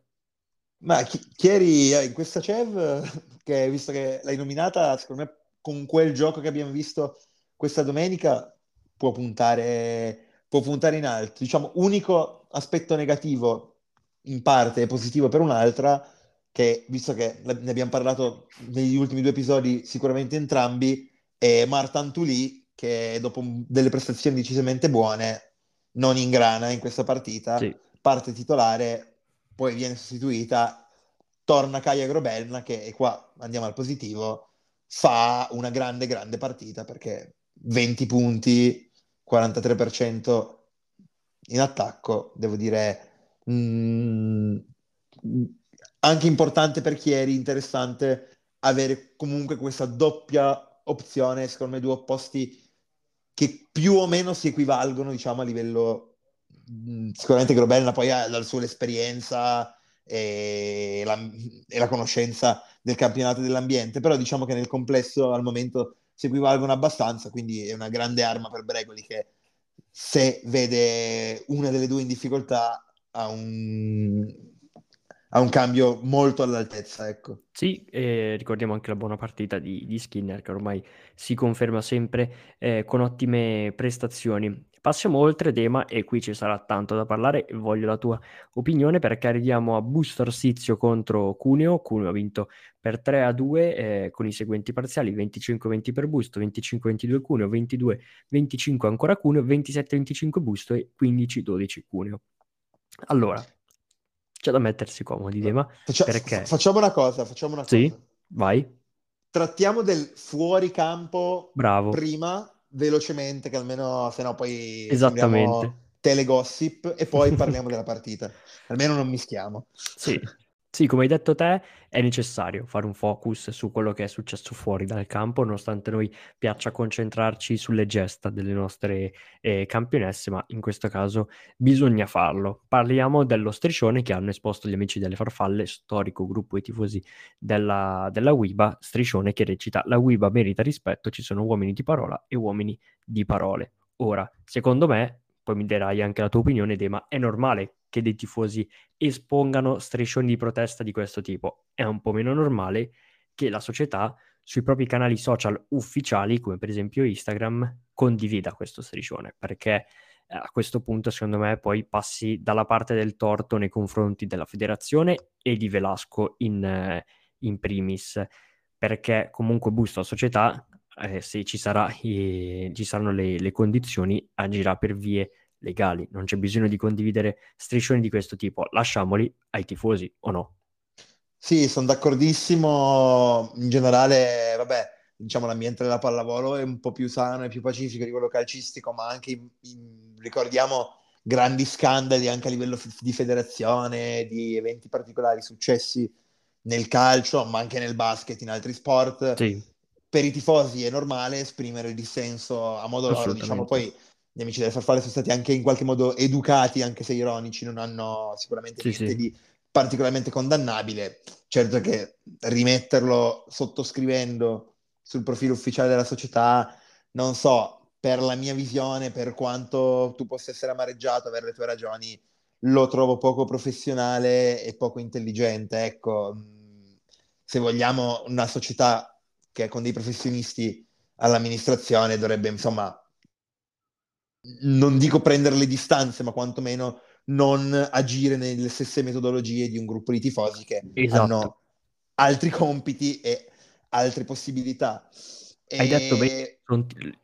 Ma Chieri eh, in questa Chev, che visto che l'hai nominata, secondo me con quel gioco che abbiamo visto questa domenica può puntare può puntare in alto. Diciamo, unico aspetto negativo, in parte positivo per un'altra, che visto che ne abbiamo parlato negli ultimi due episodi, sicuramente entrambi, è Marta Antulì, che dopo delle prestazioni decisamente buone, non ingrana in questa partita, sì. parte titolare, poi viene sostituita, torna Kaya Grobelna, che e qua andiamo al positivo, fa una grande, grande partita perché 20 punti, 43% in attacco, devo dire, mh, mm, anche importante per Chieri, interessante avere comunque questa doppia opzione, secondo me due opposti che più o meno si equivalgono, diciamo, a livello... Mh, mm, sicuramente Grobelna poi ha la sua esperienza e la, e la conoscenza del campionato dell'ambiente, però diciamo che nel complesso al momento si equivalgono abbastanza, quindi è una grande arma per Bregoli che se vede una delle due in difficoltà ha un, ha un cambio molto all'altezza. Ecco. Sì, e ricordiamo anche la buona partita di, di Skinner che ormai si conferma sempre eh, con ottime prestazioni. Passiamo oltre Dema e qui ci sarà tanto da parlare, voglio la tua opinione perché arriviamo a Busto Arsizio contro Cuneo, Cuneo ha vinto per 3 a 2 eh, con i seguenti parziali 25-20 per Busto, 25-22 Cuneo, 22-25 ancora Cuneo, 27-25 Busto e 15-12 Cuneo. Allora, c'è da mettersi comodi Dema Faccia- perché... Facciamo una cosa, facciamo una cosa. Sì, vai. Trattiamo del fuori campo Bravo. prima velocemente, che almeno se no poi Esattamente. telegossip e poi parliamo della partita. Almeno non mischiamo. Sì, sì, come hai detto te, è necessario fare un focus su quello che è successo fuori dal campo, nonostante noi piaccia concentrarci sulle gesta delle nostre eh, campionesse, ma in questo caso bisogna farlo. Parliamo dello striscione che hanno esposto gli amici delle farfalle, storico gruppo di tifosi della, della WIBA, striscione che recita La WIBA merita rispetto, ci sono uomini di parola e uomini di parole. Ora, secondo me, poi mi darai anche la tua opinione, Dema, è normale che dei tifosi espongano striscioni di protesta di questo tipo. È un po' meno normale che la società sui propri canali social ufficiali, come per esempio Instagram, condivida questo striscione, perché eh, a questo punto secondo me poi passi dalla parte del torto nei confronti della federazione e di Velasco in, eh, in primis, perché comunque busto la società, eh, se ci, sarà, eh, ci saranno le, le condizioni, agirà per vie legali, non c'è bisogno di condividere striscioni di questo tipo, lasciamoli ai tifosi o no? Sì, sono d'accordissimo. In generale, vabbè, diciamo l'ambiente della pallavolo è un po' più sano e più pacifico di quello calcistico, ma anche in, in, ricordiamo grandi scandali anche a livello f- di federazione, di eventi particolari successi nel calcio, ma anche nel basket, in altri sport. Sì. Per i tifosi è normale esprimere il dissenso a modo loro, diciamo poi gli amici delle farfalle sono stati anche in qualche modo educati, anche se ironici, non hanno sicuramente sì, niente sì. di particolarmente condannabile. Certo che rimetterlo sottoscrivendo sul profilo ufficiale della società, non so, per la mia visione, per quanto tu possa essere amareggiato, avere le tue ragioni, lo trovo poco professionale e poco intelligente. Ecco, se vogliamo una società che con dei professionisti all'amministrazione dovrebbe, insomma, non dico prendere le distanze, ma quantomeno non agire nelle stesse metodologie di un gruppo di tifosi che esatto. hanno altri compiti e altre possibilità. Hai e... detto bene,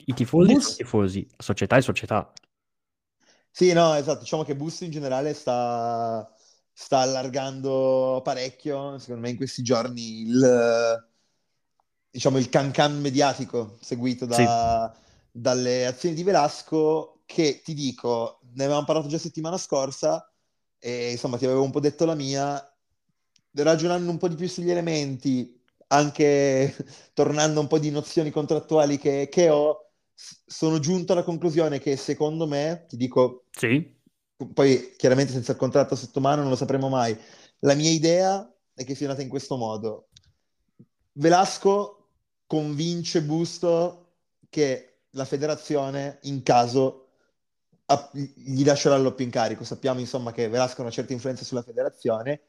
i tifosi Bus... sono tifosi, società è società. Sì, no, esatto, diciamo che Bus in generale sta, sta allargando parecchio, secondo me in questi giorni il, diciamo, il cancan mediatico seguito da, sì. Dalle azioni di Velasco che ti dico, ne avevamo parlato già settimana scorsa e insomma ti avevo un po' detto la mia, ragionando un po' di più sugli elementi, anche tornando un po' di nozioni contrattuali che, che ho, sono giunto alla conclusione che secondo me, ti dico, sì. poi chiaramente senza il contratto sotto mano non lo sapremo mai, la mia idea è che sia nata in questo modo. Velasco convince Busto che la federazione in caso gli lascerà il doppio incarico. Sappiamo insomma che Velasco ha una certa influenza sulla federazione,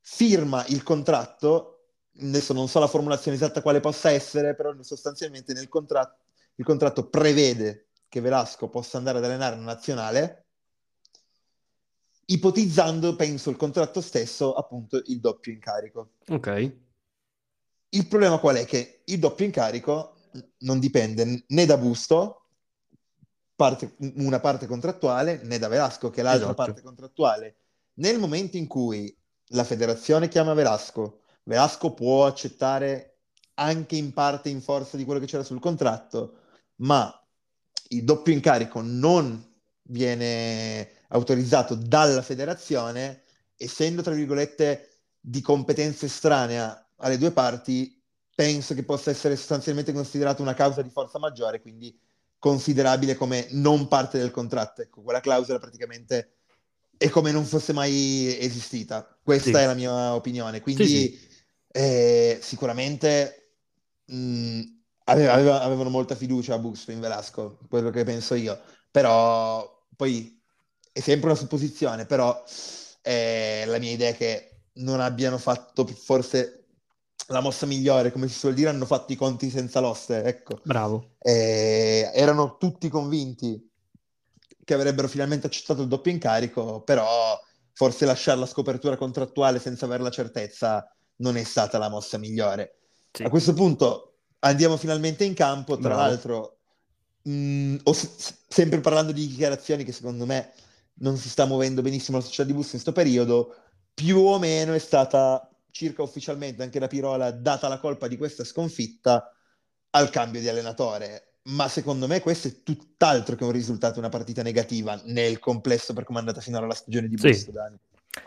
firma il contratto, adesso non so la formulazione esatta quale possa essere, però sostanzialmente nel contratto il contratto prevede che Velasco possa andare ad allenare una nazionale, ipotizzando, penso, il contratto stesso, appunto, il doppio incarico. Ok. Il problema qual è? Che il doppio incarico non dipende né da Busto, parte, una parte contrattuale, né da Velasco, che è l'altra esatto. parte contrattuale. Nel momento in cui la federazione chiama Velasco, Velasco può accettare anche in parte in forza di quello che c'era sul contratto, ma il doppio incarico non viene autorizzato dalla federazione, essendo tra virgolette di competenza estranea alle due parti, penso che possa essere sostanzialmente considerata una causa di forza maggiore, quindi considerabile come non parte del contratto. Ecco, quella clausola praticamente è come non fosse mai esistita. Questa sì. è la mia opinione. Quindi sì, sì. Eh, sicuramente mh, aveva, avevano molta fiducia a Busto in Velasco, quello che penso io. Però poi è sempre una supposizione, però eh, la mia idea è che non abbiano fatto forse la mossa migliore, come si suol dire, hanno fatto i conti senza l'oste, ecco. Bravo. Eh, erano tutti convinti che avrebbero finalmente accettato il doppio incarico, però forse lasciare la scopertura contrattuale senza avere la certezza non è stata la mossa migliore. Sì. A questo punto andiamo finalmente in campo, tra Bravo. l'altro, mh, mm, s- sempre parlando di dichiarazioni che secondo me non si sta muovendo benissimo la società di bus in questo periodo, più o meno è stata circa ufficialmente anche da Pirola data la colpa di questa sconfitta al cambio di allenatore. Ma secondo me questo è tutt'altro che un risultato, una partita negativa nel complesso per come è andata finora la stagione di Busto, sì. Dani.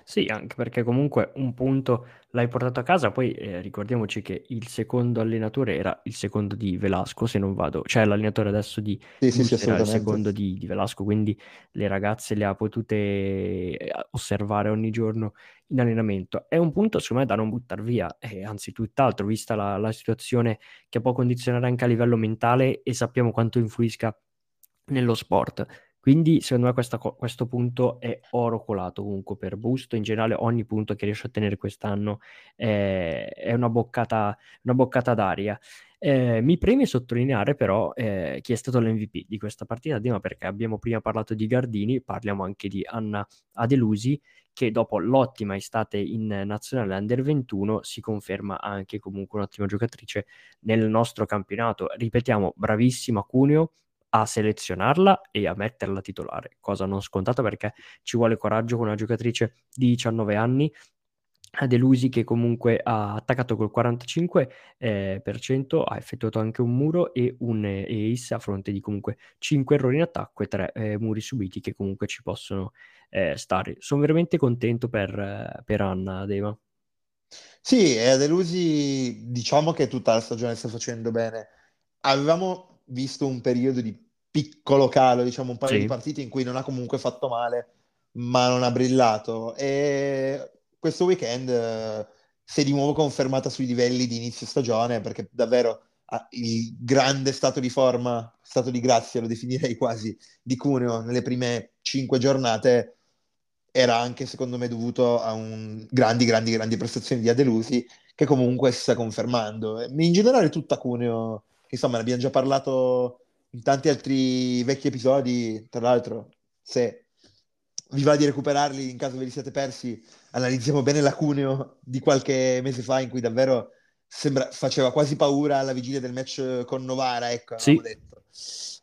Sì, anche perché comunque un punto l'hai portato a casa, poi eh, ricordiamoci che il secondo allenatore era il secondo di Velasco, se non vado, cioè l'allenatore adesso di sì, sì, sì, era il secondo di, di, Velasco, quindi le ragazze le ha potute eh, osservare ogni giorno in allenamento. È un punto, secondo me, da non buttare via, eh, anzi tutt'altro, vista la, la situazione che può condizionare anche a livello mentale e sappiamo quanto influisca nello sport. Quindi secondo me questa, questo punto è oro colato comunque per Busto, in generale ogni punto che riesce a ottenere quest'anno è, è una, boccata, una boccata d'aria. Eh, mi preme sottolineare però eh, chi è stato l'MVP di questa partita, Dima, perché abbiamo prima parlato di Gardini, parliamo anche di Anna Adelusi, che dopo l'ottima estate in nazionale under 21 si conferma anche comunque un'ottima giocatrice nel nostro campionato. Ripetiamo, bravissima Cuneo, a selezionarla e a metterla titolare, cosa non scontata perché ci vuole coraggio con una giocatrice di 19 anni Delusi che comunque ha attaccato col 45%, eh, ha effettuato anche un muro e un eh, ace a fronte di comunque 5 errori in attacco e 3 eh, muri subiti che comunque ci possono eh, stare. Sono veramente contento per, per Anna Deva. Sì, e Delusi diciamo che tutta la stagione sta facendo bene. Avevamo visto un periodo di piccolo calo, diciamo un paio sì. di partite in cui non ha comunque fatto male, ma non ha brillato. E questo weekend eh, si è di nuovo confermata sui livelli di inizio stagione, perché davvero ah, il grande stato di forma, stato di grazia, lo definirei quasi, di Cuneo nelle prime cinque giornate era anche secondo me dovuto a un grandi, grandi, grandi prestazioni di Adelusi che comunque si sta confermando. In generale tutta Cuneo, insomma ne abbiamo già parlato in tanti altri vecchi episodi, tra l'altro, se vi va di recuperarli in caso ve li siate persi, analizziamo bene la Cuneo di qualche mese fa in cui davvero sembra, faceva quasi paura alla vigilia del match con Novara, ecco, sì. detto.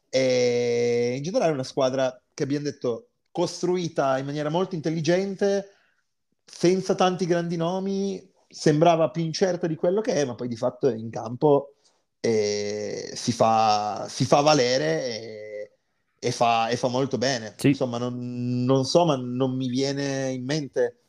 E in generale è una squadra che abbiamo detto costruita in maniera molto intelligente, senza tanti grandi nomi, sembrava più incerto di quello che è, ma poi di fatto in campo si, fa, si, fa, valere e, e, fa, e fa, molto bene. Sì. Insomma, non, non so, ma non mi viene in mente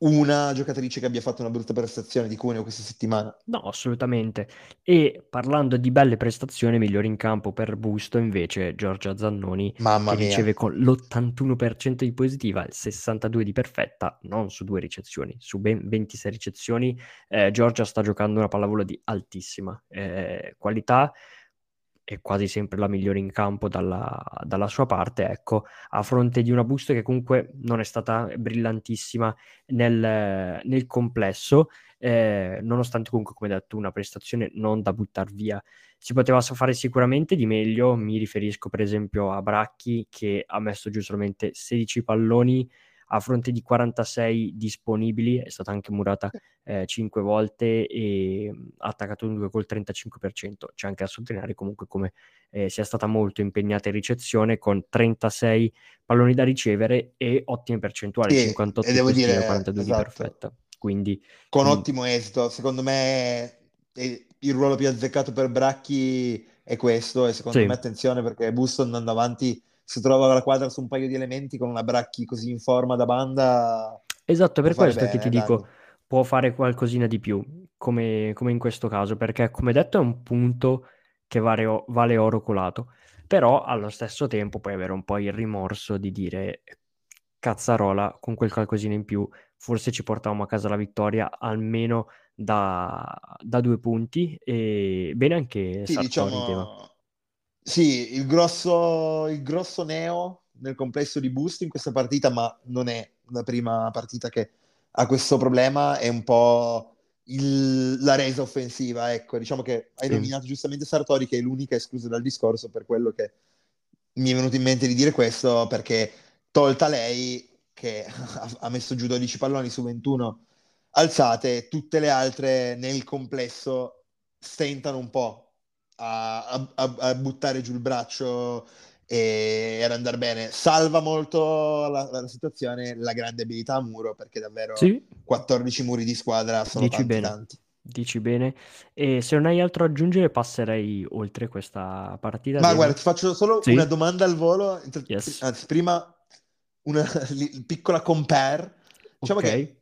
una giocatrice che abbia fatto una brutta prestazione di Cuneo questa settimana. No, assolutamente. E parlando di belle prestazioni, migliori in campo per Busto, invece Giorgia Zannoni Mamma che mia. riceve con l'81% di positiva, il 62% di perfetta, non su due ricezioni, su ben 26 ricezioni. Eh, Giorgia sta giocando una pallavolo di altissima eh, qualità è quasi sempre la migliore in campo dalla, dalla, sua parte, ecco, a fronte di una busta che comunque non è stata brillantissima nel, nel complesso, eh, nonostante comunque, come detto, una prestazione non da buttare via. Si poteva fare sicuramente di meglio, mi riferisco per esempio a Bracchi che ha messo giù solamente 16 palloni, a fronte di 46 disponibili, è stata anche murata eh, 5 volte e ha attaccato un 2 col 35%. C'è anche da sottolineare comunque come eh, sia stata molto impegnata in ricezione con 36 palloni da ricevere e ottime percentuali, sì, 58 e devo dire, 42 esatto. di perfetta. Quindi, con mh. ottimo esito, secondo me il ruolo più azzeccato per Bracchi è questo e secondo sì. me attenzione perché Busto andando avanti si trova la quadra su un paio di elementi con una Bracchi così in forma da banda. Esatto, per questo bene, che ti dai. dico, può fare qualcosina di più, come, come, in questo caso, perché come detto è un punto che vale, vale oro colato, però allo stesso tempo puoi avere un po' il rimorso di dire cazzarola, con quel qualcosina in più, forse ci portavamo a casa la vittoria almeno da, da due punti e bene anche sì, Sartori diciamo, sì, il grosso, il grosso neo nel complesso di Boost in questa partita, ma non è la prima partita che ha questo problema, è un po' il, la resa offensiva. Ecco, diciamo che hai sì. nominato giustamente Sartori, che è l'unica esclusa dal discorso, per quello che mi è venuto in mente di dire questo, perché tolta lei, che ha messo giù 12 palloni su 21 alzate, tutte le altre nel complesso stentano un po' a, a, a buttare giù il braccio e ad andare bene. Salva molto la, la, situazione la grande abilità a muro perché davvero sì. 14 muri di squadra sono Dici tanti, bene. tanti. Dici bene. E se non hai altro da aggiungere, passerei oltre questa partita. Ma bene. guarda, ti faccio solo sì. una domanda al volo. Yes. Anzi, prima una piccola compare. Diciamo okay. che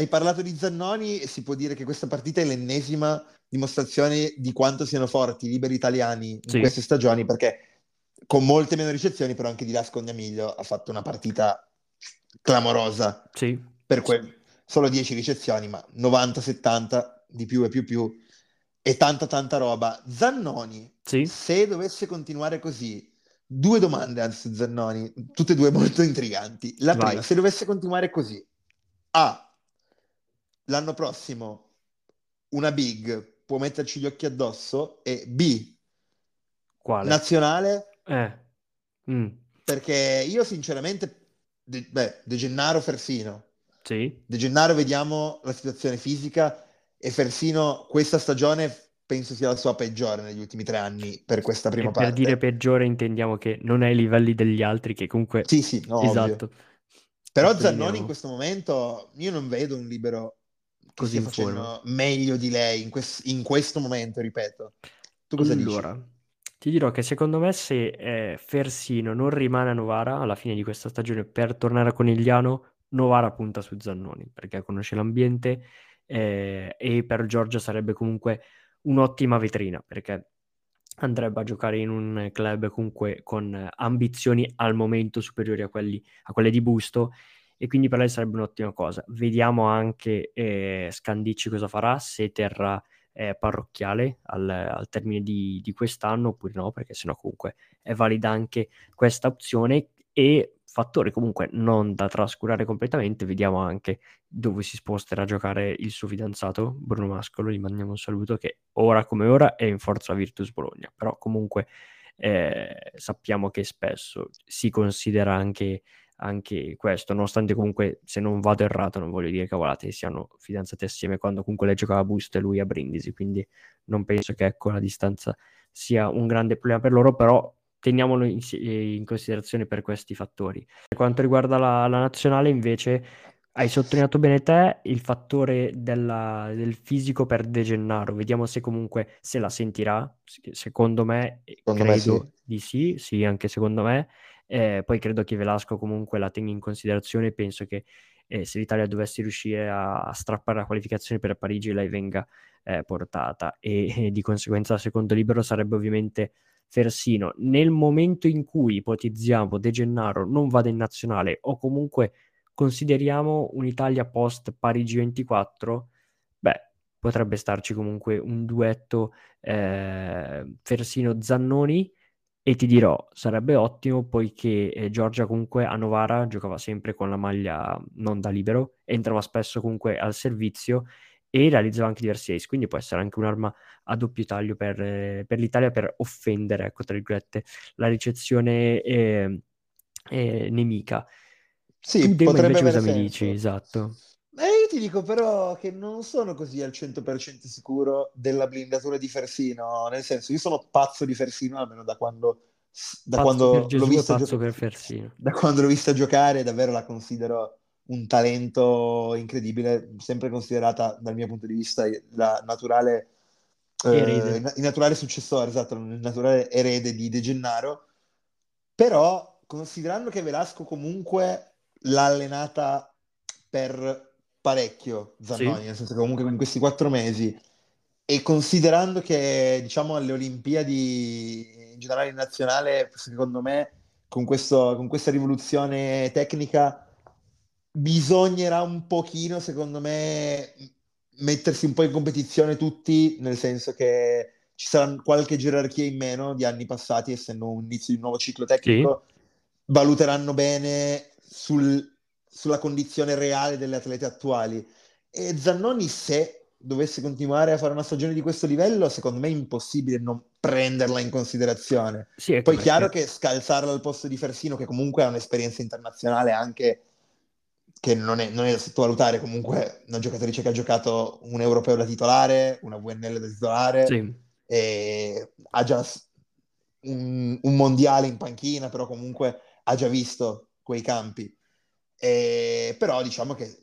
hai parlato di Zannoni e si può dire che questa partita è l'ennesima dimostrazione di quanto siano forti i liberi italiani in sì. queste stagioni, perché con molte meno ricezioni, però anche di là Scognamiglio ha fatto una partita clamorosa. Sì. Per que- solo 10 ricezioni, ma 90-70 di più e più più. E tanta tanta roba. Zannoni, sì. se dovesse continuare così, due domande anzi Zannoni, tutte e due molto intriganti. La Vai. prima, se dovesse continuare così, A, l'anno prossimo una big può metterci gli occhi addosso e B, Quale? nazionale, Eh. Mm. perché io sinceramente, De, beh, De Gennaro, Fersino. Sì. De Gennaro vediamo la situazione fisica e Fersino questa stagione penso sia la sua peggiore negli ultimi tre anni per questa prima E parte. per dire peggiore intendiamo che non è ai livelli degli altri, che comunque... Sì, sì, no, esatto. Ovvio. Però Zannoni in questo momento io non vedo un libero così stia facendo meglio di lei in, quest- in, questo momento, ripeto. Tu cosa allora, dici? Ti dirò che secondo me se eh, Fersino non rimane a Novara alla fine di questa stagione per tornare a Conigliano, Novara punta su Zannoni perché conosce l'ambiente eh, e per Giorgia sarebbe comunque un'ottima vetrina perché andrebbe a giocare in un club comunque con ambizioni al momento superiori a, quelli, a quelle di Busto e quindi per lei sarebbe un'ottima cosa. Vediamo anche eh, Scandicci cosa farà, se terrà eh, parrocchiale al, al termine di, di, quest'anno oppure no, perché sennò comunque è valida anche questa opzione. E fattore comunque non da trascurare completamente, vediamo anche dove si sposterà a giocare il suo fidanzato Bruno Mascolo, gli mandiamo un saluto che ora come ora è in Forza Virtus Bologna, però comunque eh, sappiamo che spesso si considera anche anche questo, nonostante comunque, se non vado errato, non voglio dire cavolate, siano fidanzati assieme quando comunque lei giocava a Boost e lui a Brindisi, quindi non penso che ecco la distanza sia un grande problema per loro, però teniamolo in, in considerazione per questi fattori. Per quanto riguarda la, la nazionale, invece, Hai sottolineato bene te il fattore della- del fisico per De Gennaro. Vediamo se comunque se la sentirà. Secondo me, eh, Secondo me sì. credo di sì, sì, anche secondo me. Eh, poi credo che Velasco comunque la tenga in considerazione. Penso che eh, se l'Italia dovesse riuscire a, a strappare la qualificazione per Parigi, lei venga eh, portata e, e di conseguenza il secondo libero sarebbe ovviamente Fersino. Nel momento in cui ipotizziamo De Gennaro non vada in nazionale o comunque consideriamo un'Italia post Parigi 24, beh, potrebbe starci comunque un duetto eh, Fersino-Zannoni e ti dirò, sarebbe ottimo poiché eh, Giorgia comunque a Novara giocava sempre con la maglia non da libero, entrava spesso comunque al servizio e realizzava anche diversi ace, quindi può essere anche un'arma a doppio taglio per, eh, per l'Italia per offendere, ecco, tra virgolette, la ricezione eh, eh, nemica. Sì, Tu, Dema, invece cosa mi dici? Esatto. Eh, io ti dico però che non sono così al 100% sicuro della blindatura di Fersino, nel senso io sono pazzo di Fersino almeno da quando, da quando l'ho vista Fersino. da quando l'ho vista giocare, davvero la considero un talento incredibile, sempre considerata dal mio punto di vista la naturale, eh, il naturale successore, esatto, il naturale erede di De Gennaro, però considerando che Velasco comunque l'ha allenata per parecchio Zannoni, Sì, nel senso che comunque in questi quattro mesi e considerando che diciamo alle Olimpiadi in generale in nazionale, secondo me con questo- con questa rivoluzione tecnica bisognerà un pochino, secondo me, mettersi un po' in competizione tutti, nel senso che ci sarà qualche gerarchia in meno di anni passati, essendo un inizio di un nuovo ciclo sì, tecnico, valuteranno bene sul- sulla condizione reale delle atlete attuali. E Zannoni, se dovesse continuare a fare una stagione di questo livello, secondo me è impossibile non prenderla in considerazione. sì, Poi chiaro perché che scalzarla al posto di Fersino, che comunque ha un'esperienza internazionale anche che non è, non è da sottovalutare, comunque una giocatrice che ha giocato un europeo da titolare, una VNL da titolare, sì, e ha già un, un mondiale in panchina, però comunque ha già visto quei campi. E- però diciamo che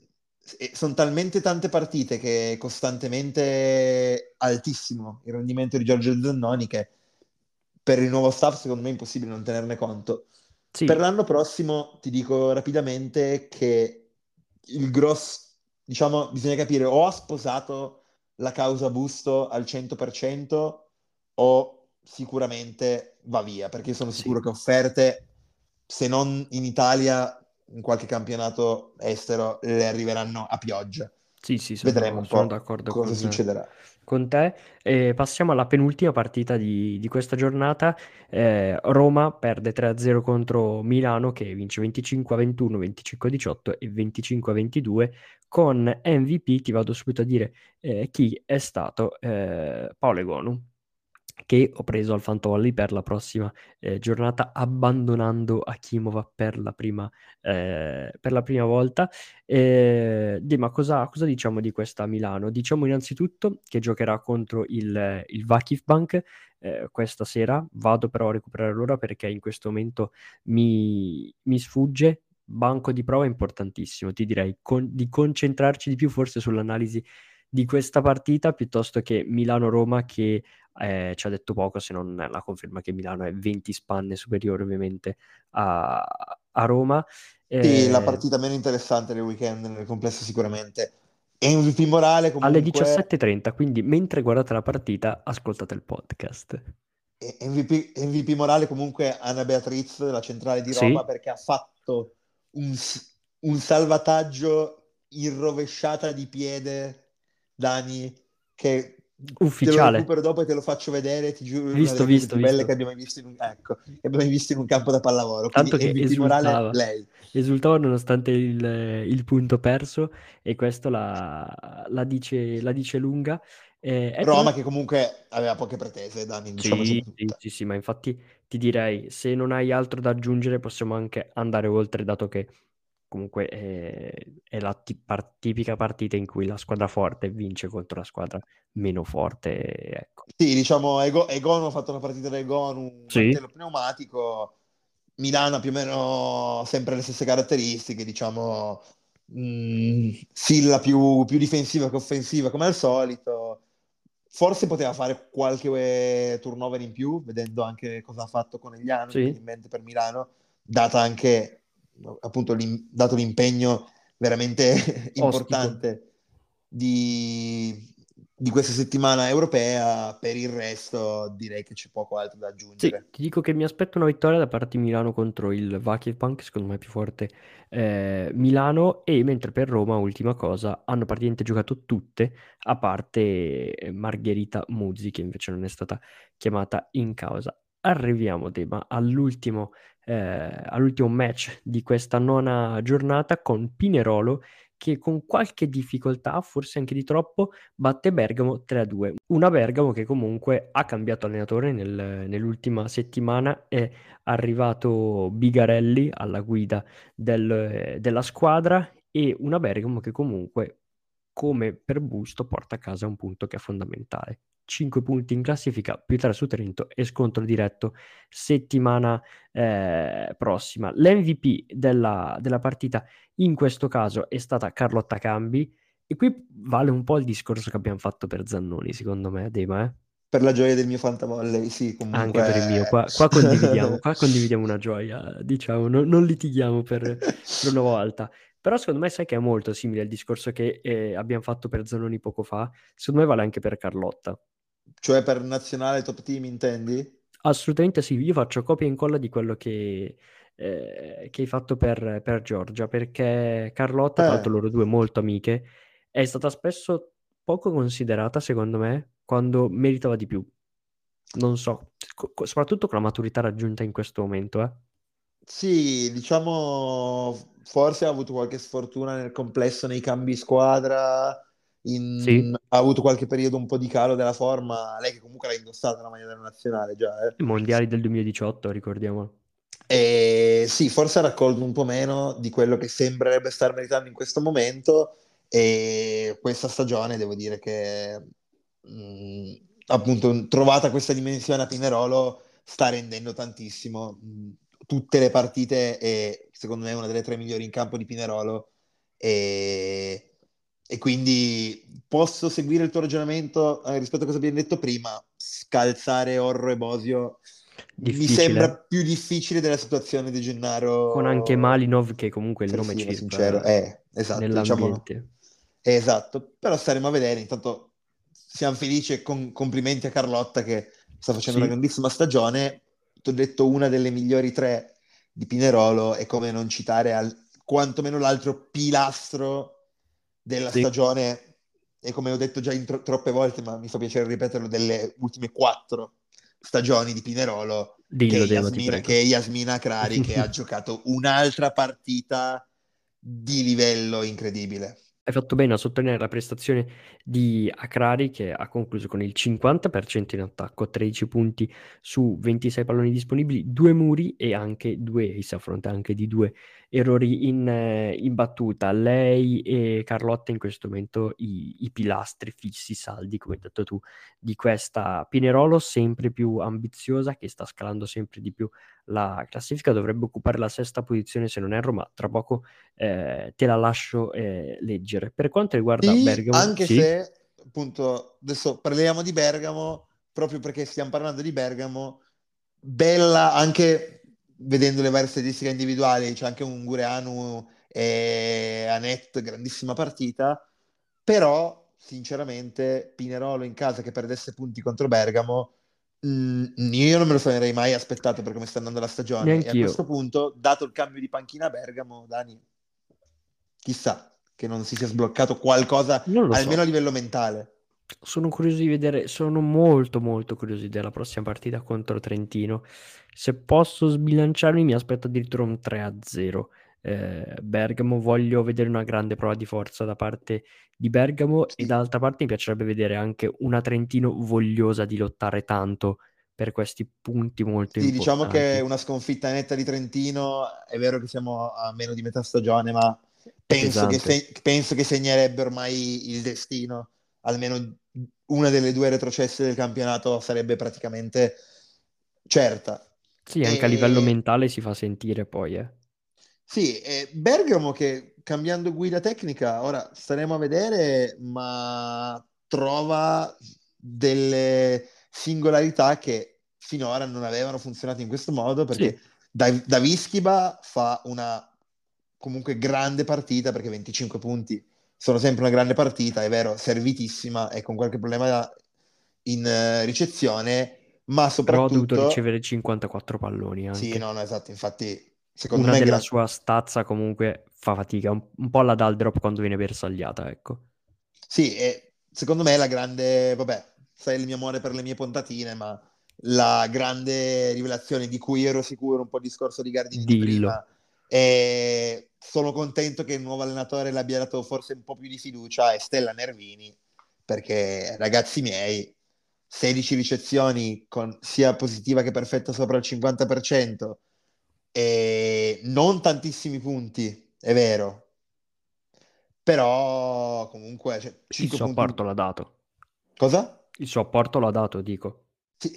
sono talmente tante partite che è costantemente altissimo il rendimento di Giorgio Zannoni che per il nuovo staff secondo me è impossibile non tenerne conto. sì, Per l'anno prossimo ti dico rapidamente che il grosso, diciamo, bisogna capire o ha sposato la causa Busto al 100% o sicuramente va via, perché sono sì, sicuro che offerte, se non in Italia, in qualche campionato estero, le arriveranno a pioggia. sì, sì, Vedremo sono, un sono po' d'accordo cosa con, succederà. con te. E passiamo alla penultima partita di, di questa giornata. Eh, Roma perde 3-0 contro Milano che vince 25-21, 25-18 e 25-22 con MVP, ti vado subito a dire eh, chi è stato eh, Paolo Egonu che ho preso al Fantolli per la prossima eh, giornata abbandonando Akimova per la prima, eh, per la prima volta. Eh, Dima, cosa, cosa diciamo di questa Milano? Diciamo innanzitutto che giocherà contro il, il Vakif Bank eh, questa sera, vado però a recuperare l'ora perché in questo momento mi, mi sfugge. Banco di prova importantissimo, ti direi con- di concentrarci di più forse sull'analisi di questa partita piuttosto che Milano-Roma che eh, ci ha detto poco se non la conferma che Milano è 20 spanne superiore ovviamente a, a Roma. Sì, la Eh, partita meno interessante del weekend nel complesso sicuramente. MVP morale alle comunque 17.30, quindi mentre guardate la partita ascoltate il podcast. MVP, MVP morale comunque Anna Beatriz, la centrale di Roma, Sì, perché ha fatto un, un salvataggio in rovesciata di piede, Dani, che te lo ufficiale. dopo e te lo faccio vedere, ti giuro, Visto, visto, più belle visto. che abbiamo mai visto in un, ecco, che abbiamo visto in un campo da pallavolo. Tanto che esultava, lei. esultava nonostante il, il punto perso e questo la, la dice, la dice lunga. Eh, tra Roma che comunque aveva poche pretese, Dani, diciamocela Sì, sì, sì, ma infatti ti direi, se non hai altro da aggiungere, possiamo anche andare oltre, dato che comunque è, è la ti- par- tipica partita in cui la squadra forte vince contro la squadra meno forte, ecco. Sì, diciamo, Ego- Egono ha fatto una partita da Egono, un Sì, mantello pneumatico. Milano ha più o meno sempre le stesse caratteristiche, diciamo, mh, Silla più, più difensiva che offensiva come al solito. Forse poteva fare qualche turnover in più, vedendo anche cosa ha fatto con Egliano, Sì. in mente per Milano, data anche appunto l'im- dato l'impegno veramente importante di, di questa settimana europea. Per il resto direi che c'è poco altro da Sì, aggiungere. ti dico che mi aspetto una vittoria da parte di Milano contro il Vakifbank, secondo me è più forte eh, Milano, e mentre per Roma, ultima cosa, hanno praticamente giocato tutte, a parte Margherita Muzzi, che invece non è stata chiamata in causa. Arriviamo, Dema, all'ultimo, eh, all'ultimo match di questa nona giornata con Pinerolo che con qualche difficoltà, forse anche di troppo, batte Bergamo 3-2. Una Bergamo che comunque ha cambiato allenatore nel- nell'ultima settimana, è arrivato Bigarelli alla guida del- della squadra e una Bergamo che comunque, come per Busto, porta a casa un punto che è fondamentale. 5 punti in classifica più 3 su Trento e scontro diretto settimana eh, prossima. L'MVP della, della partita in questo caso è stata Carlotta Cambi e qui vale un po' il discorso che abbiamo fatto per Zannoni, secondo me, Dema, eh? Per la gioia del mio fantavolley, sì, comunque... Anche per il mio, qua, qua condividiamo, qua condividiamo una gioia, diciamo, non, non litighiamo per, per una volta. Però secondo me sai che è molto simile al discorso che eh, abbiamo fatto per Zannoni poco fa, secondo me vale anche per Carlotta. Cioè per nazionale top team intendi? Assolutamente sì, io faccio copia e incolla di quello che, eh, che hai fatto per, per Giorgia, perché Carlotta, tra l'altro Eh, loro due molto amiche, è stata spesso poco considerata, secondo me, quando meritava di più. Non so, co- soprattutto con la maturità raggiunta in questo momento, eh. sì, diciamo, forse ha avuto qualche sfortuna nel complesso nei cambi squadra, in- Sì, ha avuto qualche periodo un po' di calo della forma, lei che comunque l'ha indossata la maglia della nazionale già, eh. i mondiali del 2018, ricordiamolo. E sì, forse ha raccolto un po' meno di quello che sembrerebbe star meritando in questo momento e questa stagione devo dire che mh, appunto trovata questa dimensione a Pinerolo sta rendendo tantissimo. Mh, tutte le partite e secondo me è una delle tre migliori in campo di Pinerolo e, e quindi posso seguire il tuo ragionamento eh, rispetto a cosa abbiamo detto prima, scalzare Orro e Bosio? Mi Difficile, sembra eh. più difficile della situazione di Con anche Gennaro Malinov, che comunque il nome circola sincero. Eh, esatto, diciamo, eh, esatto, però staremo a vedere, intanto siamo felici e con- complimenti a Carlotta che sta facendo una Sì, grandissima stagione, ti ho detto una delle migliori tre di Pinerolo e come non citare al- quantomeno l'altro pilastro della sì. stagione e come ho detto già in tro- troppe volte, ma mi fa piacere ripeterlo, delle ultime quattro stagioni di Pinerolo, che Dillo, Dema, ti Yasmina, che è Yasmina Akrari, che ha giocato un'altra partita di livello incredibile. Hai fatto bene a sottolineare la prestazione di Akrari che ha concluso con il 50% in attacco, 13 punti su 26 palloni disponibili, due muri e anche due ace a fronte anche di due errori in, eh, in battuta. Lei e Carlotta in questo momento i, i pilastri fissi, saldi, come hai detto tu, di questa Pinerolo sempre più ambiziosa che sta scalando sempre di più la classifica, dovrebbe occupare la sesta posizione se non erro, ma tra poco eh, te la lascio eh, leggere. Per quanto riguarda Sì, Bergamo, anche sì, se appunto adesso parliamo di Bergamo proprio perché stiamo parlando di Bergamo, bella anche vedendo le varie statistiche individuali, c'è anche un Gureanu e Anet, grandissima partita, però sinceramente Pinerolo in casa che perdesse punti contro Bergamo, mh, io non me lo sarei mai aspettato per come sta andando la stagione e a neanch'io. questo punto, dato il cambio di panchina a Bergamo, Dani, chissà che non si sia sbloccato qualcosa almeno so. a livello mentale. Sono curioso di vedere, sono molto molto curioso della prossima partita contro Trentino. Se posso sbilanciarmi, mi aspetto addirittura un 3-0. Eh, Bergamo, voglio vedere una grande prova di forza da parte di Bergamo e Sì, dall'altra parte mi piacerebbe vedere anche una Trentino vogliosa di lottare tanto per questi punti molto sì, diciamo che importanti. una sconfitta netta di Trentino, è vero che siamo a meno di metà stagione, ma penso che, se- penso che segnerebbe ormai il destino, almeno una delle due retrocesse del campionato sarebbe praticamente certa. Sì, anche a livello E mentale si fa sentire poi, eh. Sì, e Bergamo che cambiando guida tecnica, ora staremo a vedere, ma trova delle singolarità che finora non avevano funzionato in questo modo perché sì. da, da Vischiba fa una comunque grande partita perché 25 punti sono sempre una grande partita, è vero, servitissima e con qualche problema in uh, ricezione, ma soprattutto... Però ha dovuto ricevere 54 palloni anche. Sì, no, no, esatto, infatti secondo una me... della gra- sua stazza comunque fa fatica, un, un po' alla Daldrop quando viene bersagliata, ecco. Sì, e secondo me la grande, vabbè, sai il mio amore per le mie puntatine, ma la grande rivelazione di cui ero sicuro, un po' il discorso di Gardini Dillo. di prima, e sono contento che il nuovo allenatore l'abbia dato forse un po' più di fiducia è Stella Nervini, perché ragazzi miei, 16 ricezioni con sia positiva che perfetta sopra il 50% e non tantissimi punti, è vero, però comunque cioè, il suo punti... apporto l'ha dato. Cosa? Il suo apporto l'ha dato, dico. Sì,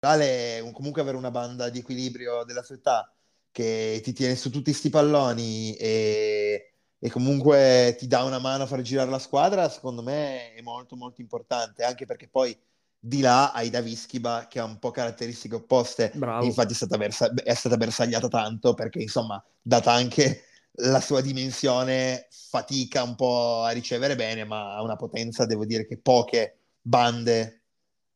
vale comunque avere una banda di equilibrio della sua età che ti tiene su tutti questi palloni e, e, comunque ti dà una mano a far girare la squadra, secondo me è molto molto importante, anche perché poi di là hai Davischiba che ha un po' caratteristiche opposte, infatti è stata, bersa- è stata bersagliata tanto perché insomma, data anche la sua dimensione, fatica un po' a ricevere bene, ma ha una potenza, devo dire che poche bande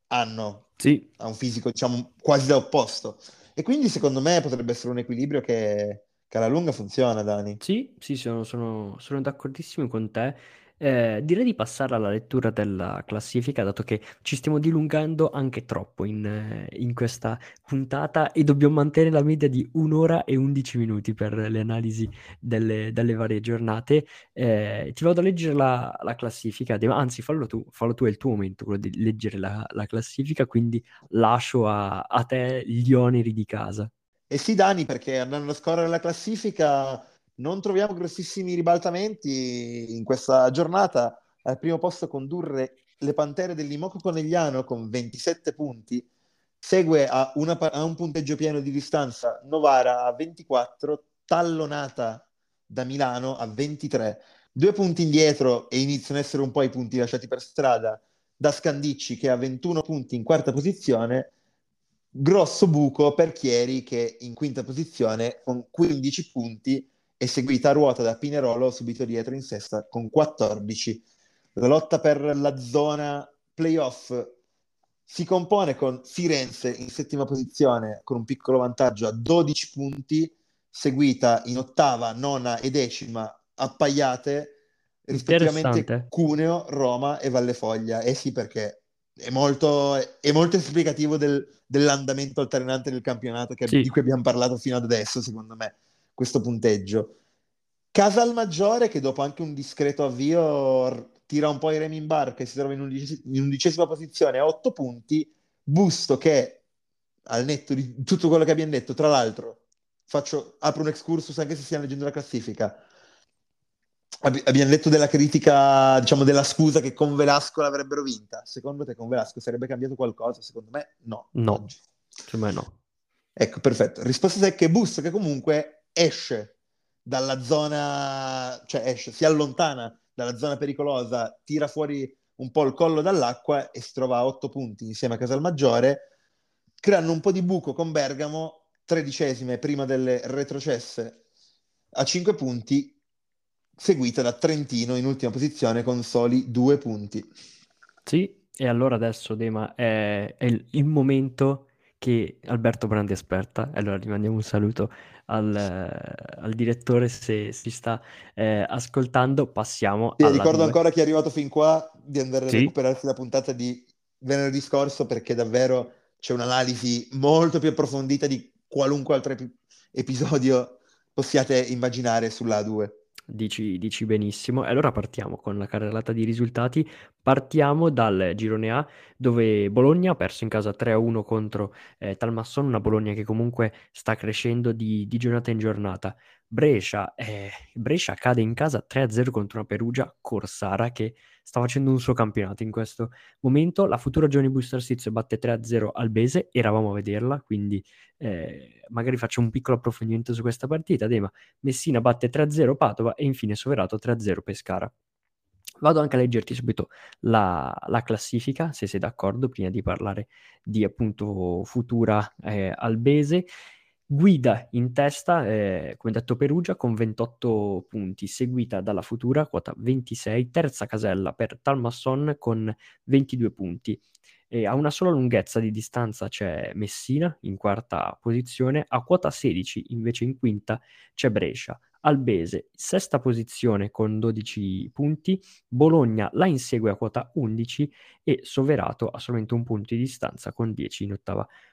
hanno. Sì. Ha un fisico, diciamo, quasi da opposto. E quindi secondo me potrebbe essere un equilibrio che, che alla lunga funziona, Dani. Sì, sì, sono, sono, sono d'accordissimo con te. Eh, direi di passare alla lettura della classifica, dato che ci stiamo dilungando anche troppo in, eh, in questa puntata e dobbiamo mantenere la media di un'ora e 11 minuti per le analisi delle, delle varie giornate. Eh, ti vado a leggere la, la classifica, anzi fallo tu, fallo tu, è il tuo momento quello di leggere la, la classifica, quindi lascio a, a te gli oneri di casa. E sì, Dani, perché andando a scorrere la classifica non troviamo grossissimi ribaltamenti in questa giornata. Al primo posto condurre le Pantere del Limoco Conegliano con 27 punti. Segue a, una, a un punteggio pieno di distanza Novara a 24, tallonata da Milano a 23. Due punti indietro e iniziano ad essere un po' i punti lasciati per strada da Scandicci che ha 21 punti in quarta posizione. Grosso buco per Chieri che in quinta posizione con 15 punti e seguita a ruota da Pinerolo subito dietro in sesta con 14. La lotta per la zona playoff si compone con Firenze in settima posizione con un piccolo vantaggio a 12 punti, seguita in ottava, nona e decima appaiate rispettivamente Cuneo, Roma e Vallefoglia. Eh sì, perché è molto, è molto esplicativo del, dell'andamento alternante del campionato che, sì. di cui abbiamo parlato fino ad adesso, secondo me questo punteggio. Casalmaggiore che dopo anche un discreto avvio tira un po' i remi in barca e si trova in, undici- in undicesima posizione a otto punti. Busto che al netto di tutto quello che abbiamo detto, tra l'altro, faccio, apro un excursus anche se stiamo leggendo la classifica. Abbi- abbiamo detto della critica, diciamo della scusa che con Velasco l'avrebbero vinta. Secondo te con Velasco sarebbe cambiato qualcosa? Secondo me no. No, secondo me no. Ecco, perfetto. Risposta secca è Busto che comunque esce dalla zona, cioè esce, si allontana dalla zona pericolosa, tira fuori un po' il collo dall'acqua e si trova a otto punti insieme a Casalmaggiore, creando un po' di buco con Bergamo, tredicesime prima delle retrocesse a cinque punti, seguita da Trentino in ultima posizione con soli due punti. Sì, e allora adesso Dema è, è il, il momento che Alberto Brandi aspetta. Allora gli mandiamo un saluto al, al direttore se si sta eh, ascoltando. Passiamo. Sì, ricordo due. ancora chi è arrivato fin qua di andare sì. a recuperarsi la puntata di venerdì scorso perché davvero c'è un'analisi molto più approfondita di qualunque altro ep- episodio possiate immaginare sulla A2. Dici, dici benissimo. E allora partiamo con la carrellata di risultati. Partiamo dal girone A, dove Bologna ha perso in casa 3-1 contro eh, Talmasson, una Bologna che comunque sta crescendo di, di giornata in giornata. Brescia, eh, Brescia cade in casa 3-0 contro una Perugia Corsara che sta facendo un suo campionato in questo momento. La futura Giovanni Busto Arsizio batte 3-0 Albese, eravamo a vederla, quindi eh, magari faccio un piccolo approfondimento su questa partita. Dema, Messina batte 3-0 Padova e infine Soverato 3-0 Pescara. Vado anche a leggerti subito la, la, classifica, se sei d'accordo, prima di parlare di appunto futura eh, Albese. Guida in testa, eh, come detto Perugia, con 28 punti, seguita dalla Futura, quota 26, terza casella per Talmasson con 22 punti. E a una sola lunghezza di distanza c'è Messina in quarta posizione, a quota 16 invece in quinta c'è Brescia. Albese, sesta posizione con 12 punti, Bologna la insegue a quota 11 e Soverato a solamente un punto di distanza con 10 in ottava posizione.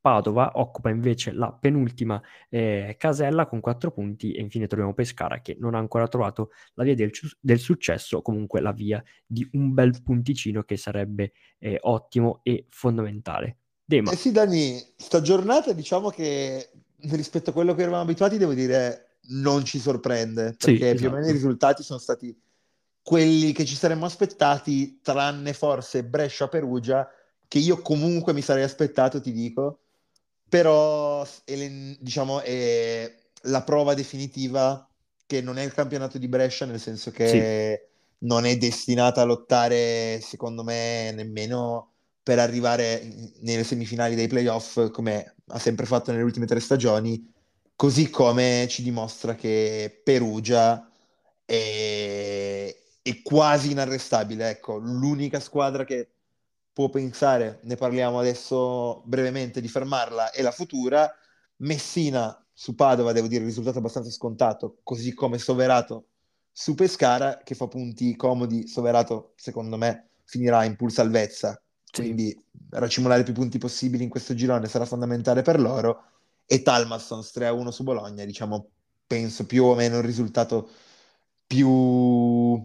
Padova occupa invece la penultima eh, casella con 4 punti e infine troviamo Pescara che non ha ancora trovato la via del, del successo, comunque la via di un bel punticino che sarebbe eh, ottimo e fondamentale. Dema. Eh sì, Dani, sta giornata diciamo che rispetto a quello che eravamo abituati, devo dire non ci sorprende, perché sì, esatto. più o meno i esatto. risultati sono stati quelli che ci saremmo aspettati, tranne forse Brescia-Perugia, che io comunque mi sarei aspettato, ti dico, però diciamo, è la prova definitiva che non è il campionato di Brescia, nel senso che sì. non è destinata a lottare, secondo me, nemmeno per arrivare nelle semifinali dei playoff, come ha sempre fatto nelle ultime tre stagioni, così come ci dimostra che Perugia è, è quasi inarrestabile. Ecco, l'unica squadra che può pensare, ne parliamo adesso brevemente, di fermarla è la Futura. Messina su Padova, devo dire, il risultato abbastanza scontato, così come Soverato su Pescara, che fa punti comodi. Soverato, secondo me, finirà in pur salvezza. Sì. Quindi racimolare più punti possibili in questo girone sarà fondamentale per loro e Talmassons 3-1 su Bologna, diciamo, penso più o meno il risultato più,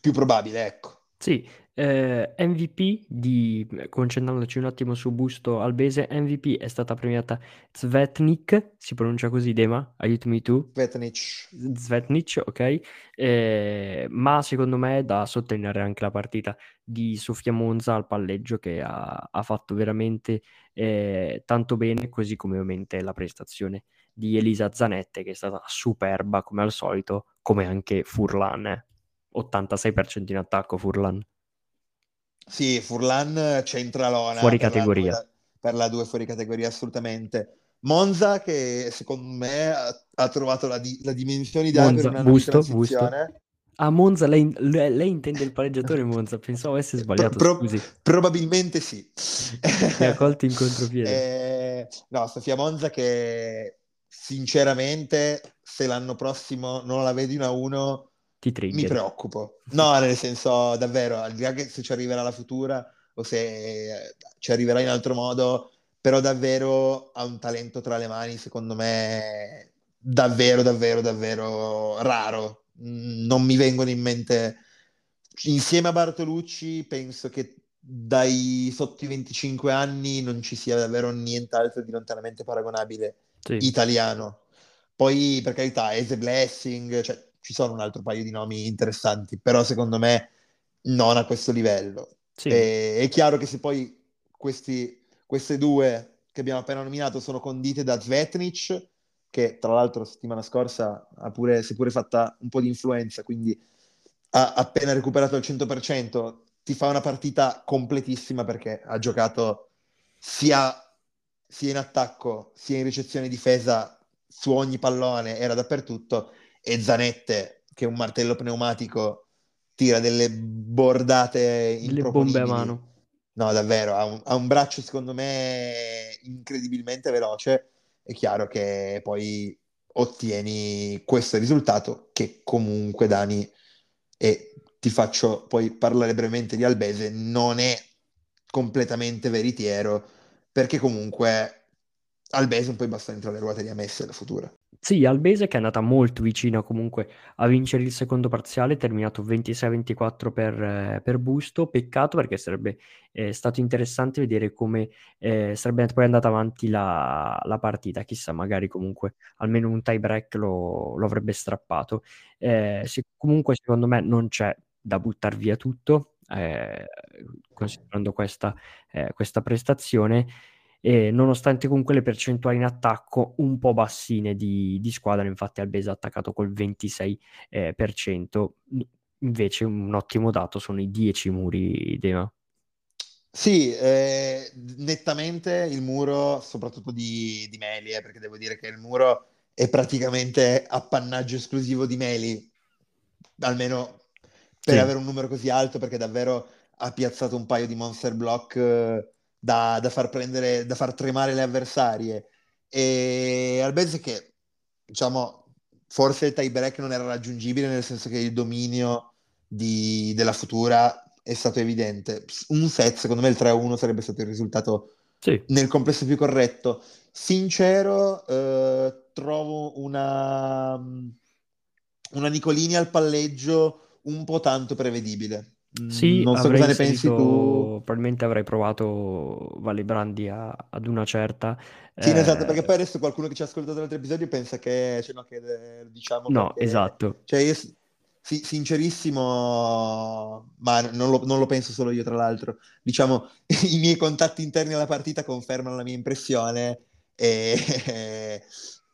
più probabile, ecco. Sì, eh, MVP di, concentrandoci un attimo su Busto Albese, MVP è stata premiata Zvetnik, si pronuncia così Dema? Aiutami tu. Zvetnic. Zvetnic, ok. Eh, ma secondo me è da sottolineare anche la partita di Sofia Monza al palleggio che ha, ha fatto veramente eh, tanto bene, così come ovviamente la prestazione di Elisa Zanette che è stata superba come al solito, come anche Furlan. Eh. 86% in attacco Furlan. Sì, Furlan centralona. Fuori per categoria. La, per la 2 fuori categoria, assolutamente. Monza che secondo me ha, ha trovato la, di, la dimensione ideale Monza, per una busto, busto. A Monza lei, lei, lei, intende il pareggiatore Monza, pensavo avesse sbagliato, pro, scusi. Probabilmente sì. Mi ha colto in contropiede. Eh, no, Sofia Monza che sinceramente se l'anno prossimo non la vedi una 1 ti trigger. Mi preoccupo. No, nel senso, davvero, al di là che se ci arriverà la futura o se ci arriverà in altro modo, però davvero ha un talento tra le mani, secondo me, davvero, davvero, davvero raro. Non mi vengono in mente... Insieme a Bartolucci penso che dai sotto i 25 anni non ci sia davvero nient'altro di lontanamente paragonabile sì. italiano. Poi, per carità, Eze Blessing, cioè ci sono un altro paio di nomi interessanti, però secondo me non a questo livello. Sì. E, è chiaro che se poi questi, queste due che abbiamo appena nominato sono condite da Zvetnic, che tra l'altro settimana scorsa ha pure, si è pure fatta un po' di influenza, quindi ha appena recuperato il 100%, ti fa una partita completissima perché ha giocato sia, sia in attacco sia in ricezione difesa su ogni pallone, era dappertutto e Zanette, che un martello pneumatico, tira delle bordate delle bombe a mano. No, davvero, ha un, ha un, braccio secondo me incredibilmente veloce. È chiaro che poi ottieni questo risultato che comunque Dani, e ti faccio poi parlare brevemente di Albese, non è completamente veritiero perché comunque Albese un po' basta dentro le ruote di Amesse la futura. Sì, Albese che è andata molto vicina comunque a vincere il secondo parziale, terminato 26-24 per, eh, per Busto. Peccato perché sarebbe eh, stato interessante vedere come eh, sarebbe poi andata avanti la, la, partita. Chissà, magari comunque almeno un tie break lo, lo avrebbe strappato. Eh, se, comunque, secondo me, non c'è da buttare via tutto, eh, considerando questa, questa prestazione e nonostante comunque le percentuali in attacco un po' bassine di, di squadra, infatti Albese ha attaccato col 26%, eh, per cento. invece un ottimo dato sono i 10 muri, Dema. Sì, eh, nettamente il muro, soprattutto di, di Meli, eh, perché devo dire che il muro è praticamente appannaggio esclusivo di Meli, almeno per sì. avere un numero così alto, perché davvero ha piazzato un paio di monster block eh, da, da, far prendere, da far tremare le avversarie. E Albese che, diciamo, forse il tie break non era raggiungibile, nel senso che il dominio di, della futura è stato evidente. Un set, secondo me il 3-1 sarebbe stato il risultato sì. nel complesso più corretto. Sincero, eh, trovo una, una Nicolini al palleggio un po' tanto prevedibile. Sì, non so cosa ne pensi tu. Probabilmente avrei provato Vale Brandi a, ad una certa. Sì, eh... esatto, perché poi adesso qualcuno che ci ha ascoltato l'altro episodio pensa che, cioè, no, che diciamo No, perché... esatto. Cioè, io, sì, sincerissimo, ma non lo, non lo, penso solo io, tra l'altro. Diciamo, i miei contatti interni alla partita confermano la mia impressione e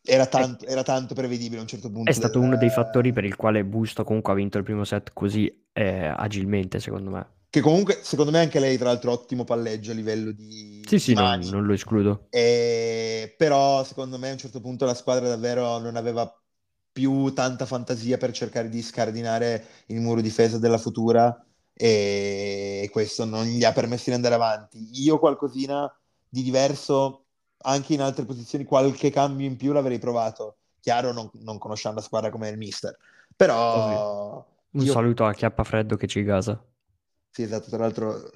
era tanto, era tanto, prevedibile a un certo punto. È stato del... uno dei fattori per il quale Busto comunque ha vinto il primo set così eh, agilmente, secondo me. Che comunque, secondo me, anche lei, tra l'altro, ottimo palleggio a livello di. Sì, sì, non, non, lo escludo. E... Però, secondo me, a un certo punto la squadra davvero non aveva più tanta fantasia per cercare di scardinare il muro difesa della futura e questo non gli ha permesso di andare avanti. Io qualcosina di diverso anche in altre posizioni qualche cambio in più l'avrei provato. Chiaro, non, non conoscendo la squadra come il mister. Però... Un io... saluto a Chiappafreddo che ci gasa. Sì, esatto, tra l'altro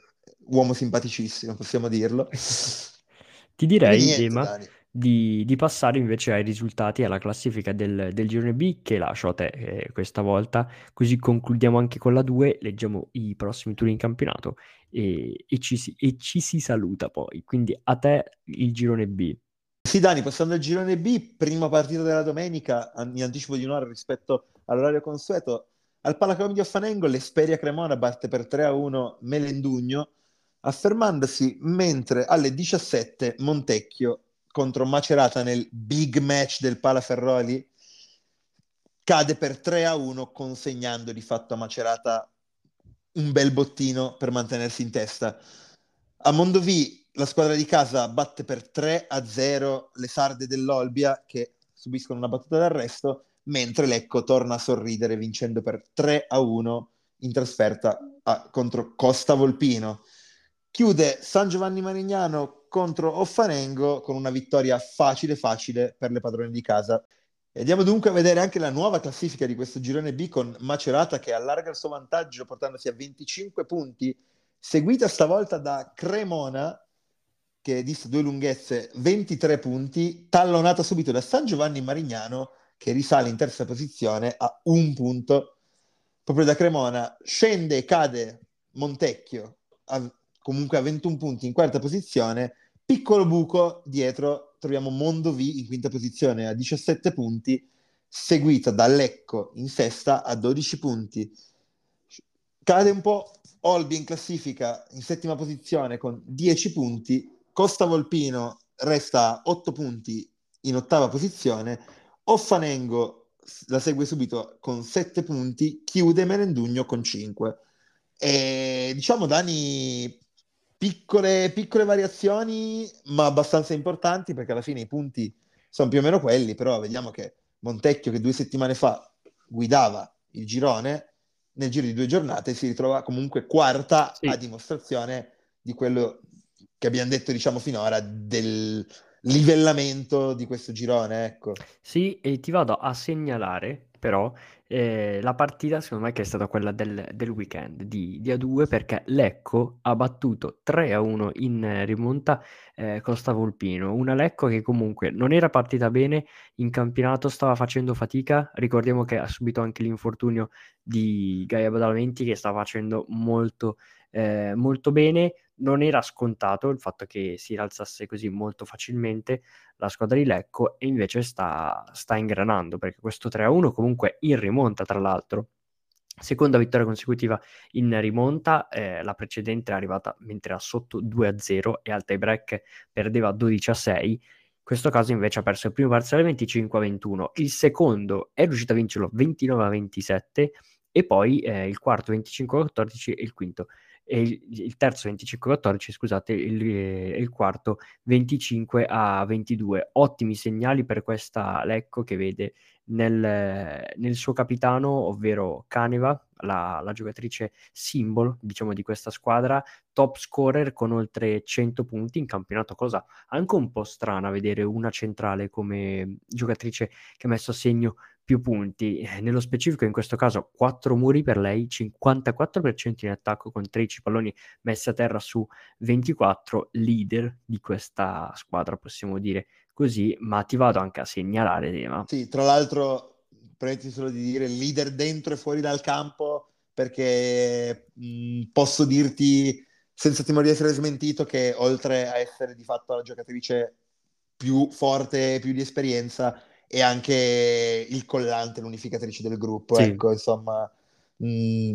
uomo simpaticissimo, possiamo dirlo. Ti direi, Dima, di, di, passare invece ai risultati e alla classifica del, del girone B che lascio a te eh, questa volta, così concludiamo anche con la 2, leggiamo i prossimi turni in campionato e, e, ci si, e ci si saluta poi. Quindi a te il girone B. Sì, Dani, passando al girone B, prima partita della domenica, in anticipo di un'ora rispetto all'orario consueto, al Palacom di Offanengo l'Esperia Cremona batte per 3-1 Melendugno, affermandosi mentre alle 17 Montecchio contro Macerata nel big match del Palaferroli cade per 3-1 consegnando di fatto a Macerata un bel bottino per mantenersi in testa. A Mondovì la squadra di casa batte per 3 a 0 le sarde dell'Olbia che subiscono una battuta d'arresto, mentre Lecco torna a sorridere vincendo per 3 a 1 in trasferta a, contro Costa Volpino. Chiude San Giovanni Marignano contro Offanengo con una vittoria facile facile per le padrone di casa. Andiamo dunque a vedere anche la nuova classifica di questo girone B con Macerata che allarga il suo vantaggio portandosi a 25 punti, seguita stavolta da Cremona che dista due lunghezze 23 punti, tallonata subito da San Giovanni Marignano che risale in terza posizione a un punto. Proprio da Cremona scende e cade Montecchio a, comunque a 21 punti in quarta posizione, piccolo buco dietro troviamo Mondovì in quinta posizione a 17 punti, seguita da Lecco in sesta a 12 punti. Cade un po' Olbi in classifica in settima posizione con 10 punti, Costa Volpino resta a 8 punti in ottava posizione, Offanengo la segue subito con 7 punti, chiude Merendugno con 5. E diciamo Dani piccole, piccole variazioni, ma abbastanza importanti, perché alla fine i punti sono più o meno quelli, però vediamo che Montecchio, che due settimane fa guidava il girone, nel giro di due giornate si ritrova comunque quarta sì. a dimostrazione di quello che abbiamo detto, diciamo, finora, del livellamento di questo girone, ecco. Sì, e ti vado a segnalare però eh, la partita secondo me che è stata quella del, del weekend di, di, A2 perché Lecco ha battuto 3-1 in rimonta eh, Costa Volpino, una Lecco che comunque non era partita bene in campionato, stava facendo fatica, ricordiamo che ha subito anche l'infortunio di Gaia Badalamenti che stava facendo molto, eh, molto bene, non era scontato il fatto che si rialzasse così molto facilmente la squadra di Lecco e invece sta, sta ingranando perché questo 3-1 comunque in rimonta tra l'altro Seconda vittoria consecutiva in rimonta, eh, la precedente è arrivata mentre era sotto 2-0 e al tie break perdeva 12-6. In questo caso invece ha perso il primo parziale 25-21, il secondo è riuscito a vincerlo 29-27 e poi eh, il quarto 25-14 e il quinto il, il terzo 25-14, scusate, il, il, quarto 25 a 22. Ottimi segnali per questa Lecco che vede nel, nel suo capitano, ovvero Caneva, la, la, giocatrice simbolo, diciamo, di questa squadra, top scorer con oltre 100 punti in campionato, cosa anche un po' strana vedere una centrale come giocatrice che ha messo a segno più punti. Eh, nello specifico, in questo caso, 4 muri per lei, 54% in attacco con 13 palloni messi a terra su 24, leader di questa squadra, possiamo dire così, ma ti vado anche a segnalare, Dema. Sì, tra l'altro, permetti solo di dire leader dentro e fuori dal campo, perché mh, posso dirti, senza timore di essere smentito, che oltre a essere di fatto la giocatrice più forte, più di esperienza, e anche il collante, l'unificatrice del gruppo. Sì. Ecco, insomma, mh, mm,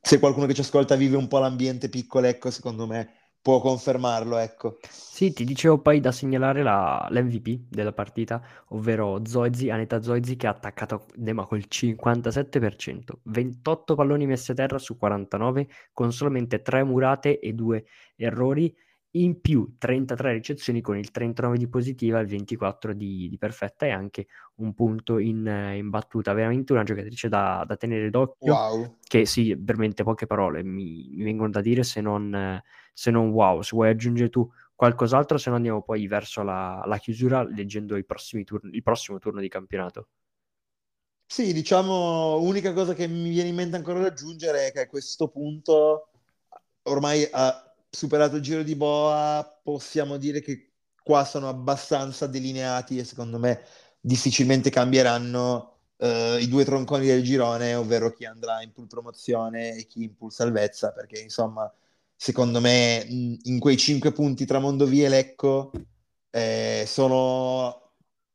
se qualcuno che ci ascolta vive un po' l'ambiente piccolo, ecco, secondo me può confermarlo, ecco. Sì, ti dicevo poi da segnalare la, l'MVP della partita, ovvero Zoizi, Aneta Zoizi che ha attaccato Dema col 57%, 28 palloni messi a terra su 49 con solamente 3 murate e 2 errori in più 33 ricezioni con il 39 di positiva, il 24 di, di perfetta e anche un punto in, in battuta. Veramente una giocatrice da, da tenere d'occhio. Wow. Che sì, veramente poche parole mi, mi vengono da dire se non, se non, wow. Se vuoi aggiungere tu qualcos'altro, se no andiamo poi verso la, la chiusura leggendo i prossimi turni, il prossimo turno di campionato. Sì, diciamo, unica cosa che mi viene in mente ancora da aggiungere è che a questo punto ormai a superato il giro di boa, possiamo dire che qua sono abbastanza delineati e secondo me difficilmente cambieranno uh, i due tronconi del girone, ovvero chi andrà in pool promozione e chi in pool salvezza, perché insomma, secondo me in quei cinque punti tra Mondovì e Lecco eh, sono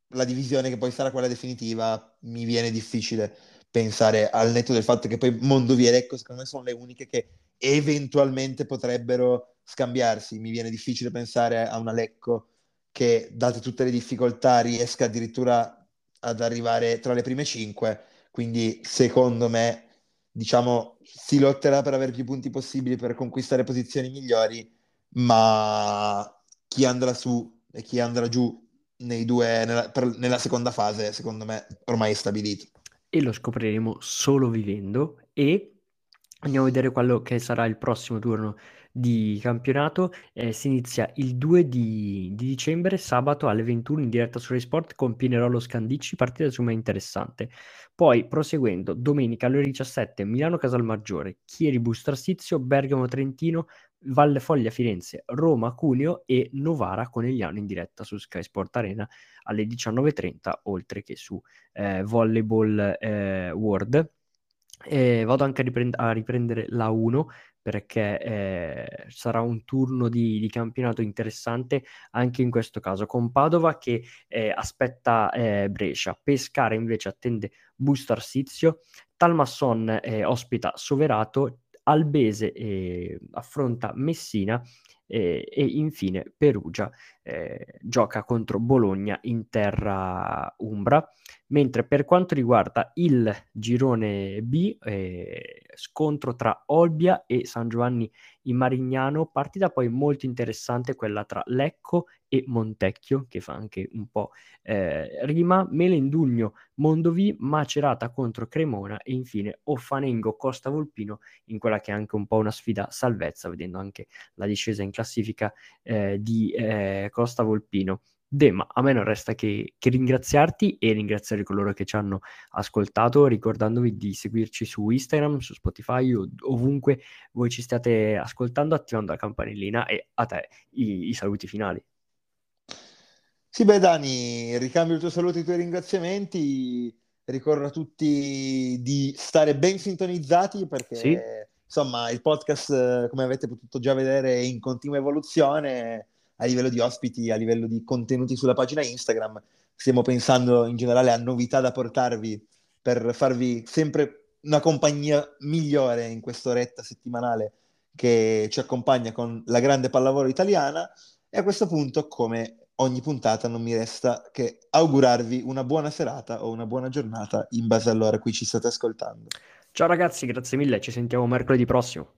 la divisione che poi sarà quella definitiva, mi viene difficile pensare al netto del fatto che poi Mondovì e Lecco secondo me sono le uniche che eventualmente potrebbero scambiarsi. Mi viene difficile pensare a una Lecco che, date tutte le difficoltà, riesca addirittura ad arrivare tra le prime cinque. Quindi, secondo me, diciamo, si lotterà per avere più punti possibili per conquistare posizioni migliori, ma chi andrà su e chi andrà giù due, nella, per, nella seconda fase, secondo me, ormai è stabilito. E lo scopriremo solo vivendo e Andiamo a vedere quello che sarà il prossimo turno di campionato. Eh, si inizia il 2 di, di, dicembre, sabato alle 21 in diretta su Rai Sport con Pinerolo Scandicci, partita insomma interessante. Poi proseguendo, domenica alle ore 17 Milano Casalmaggiore, Chieri Bustrarsizio, Bergamo Trentino, Valle Foglia Firenze, Roma Cuneo e Novara Conegliano in diretta su Sky Sport Arena alle 19.30, oltre che su eh, Volleyball eh, World. E vado anche a, riprend- a riprendere la 1 perché eh, sarà un turno di, di, campionato interessante anche in questo caso, con Padova che eh, aspetta eh, Brescia, Pescara invece attende Busto Arsizio, Talmasson eh, ospita Soverato, Albese eh, affronta Messina e infine Perugia eh, gioca contro Bologna in terra umbra. Mentre per quanto riguarda il girone B, eh, scontro tra Olbia e San Giovanni in Marignano, partita poi molto interessante quella tra Lecco e Montecchio, che fa anche un po' eh, rima, Melendugno, Mondovì, Macerata contro Cremona e infine Offanengo, Costa Volpino, in quella che è anche un po' una sfida salvezza, vedendo anche la discesa in classifica eh, di eh, Costa Volpino. De, ma a me non resta che, che, ringraziarti e ringraziare coloro che ci hanno ascoltato, ricordandovi di seguirci su Instagram, su Spotify o ovunque voi ci stiate ascoltando, attivando la campanellina e a te i, i saluti finali. Sì, beh, Dani, ricambio il tuo saluto e i tuoi ringraziamenti. Ricordo a tutti di stare ben sintonizzati perché, sì. insomma, il podcast, come avete potuto già vedere, è in continua evoluzione a livello di ospiti, a livello di contenuti sulla pagina Instagram. Stiamo pensando in generale a novità da portarvi per farvi sempre una compagnia migliore in quest'oretta settimanale che ci accompagna con la grande pallavolo italiana. E a questo punto, come ogni puntata, non mi resta che augurarvi una buona serata o una buona giornata in base all'ora a cui ci state ascoltando. Ciao ragazzi, grazie mille, ci sentiamo mercoledì prossimo.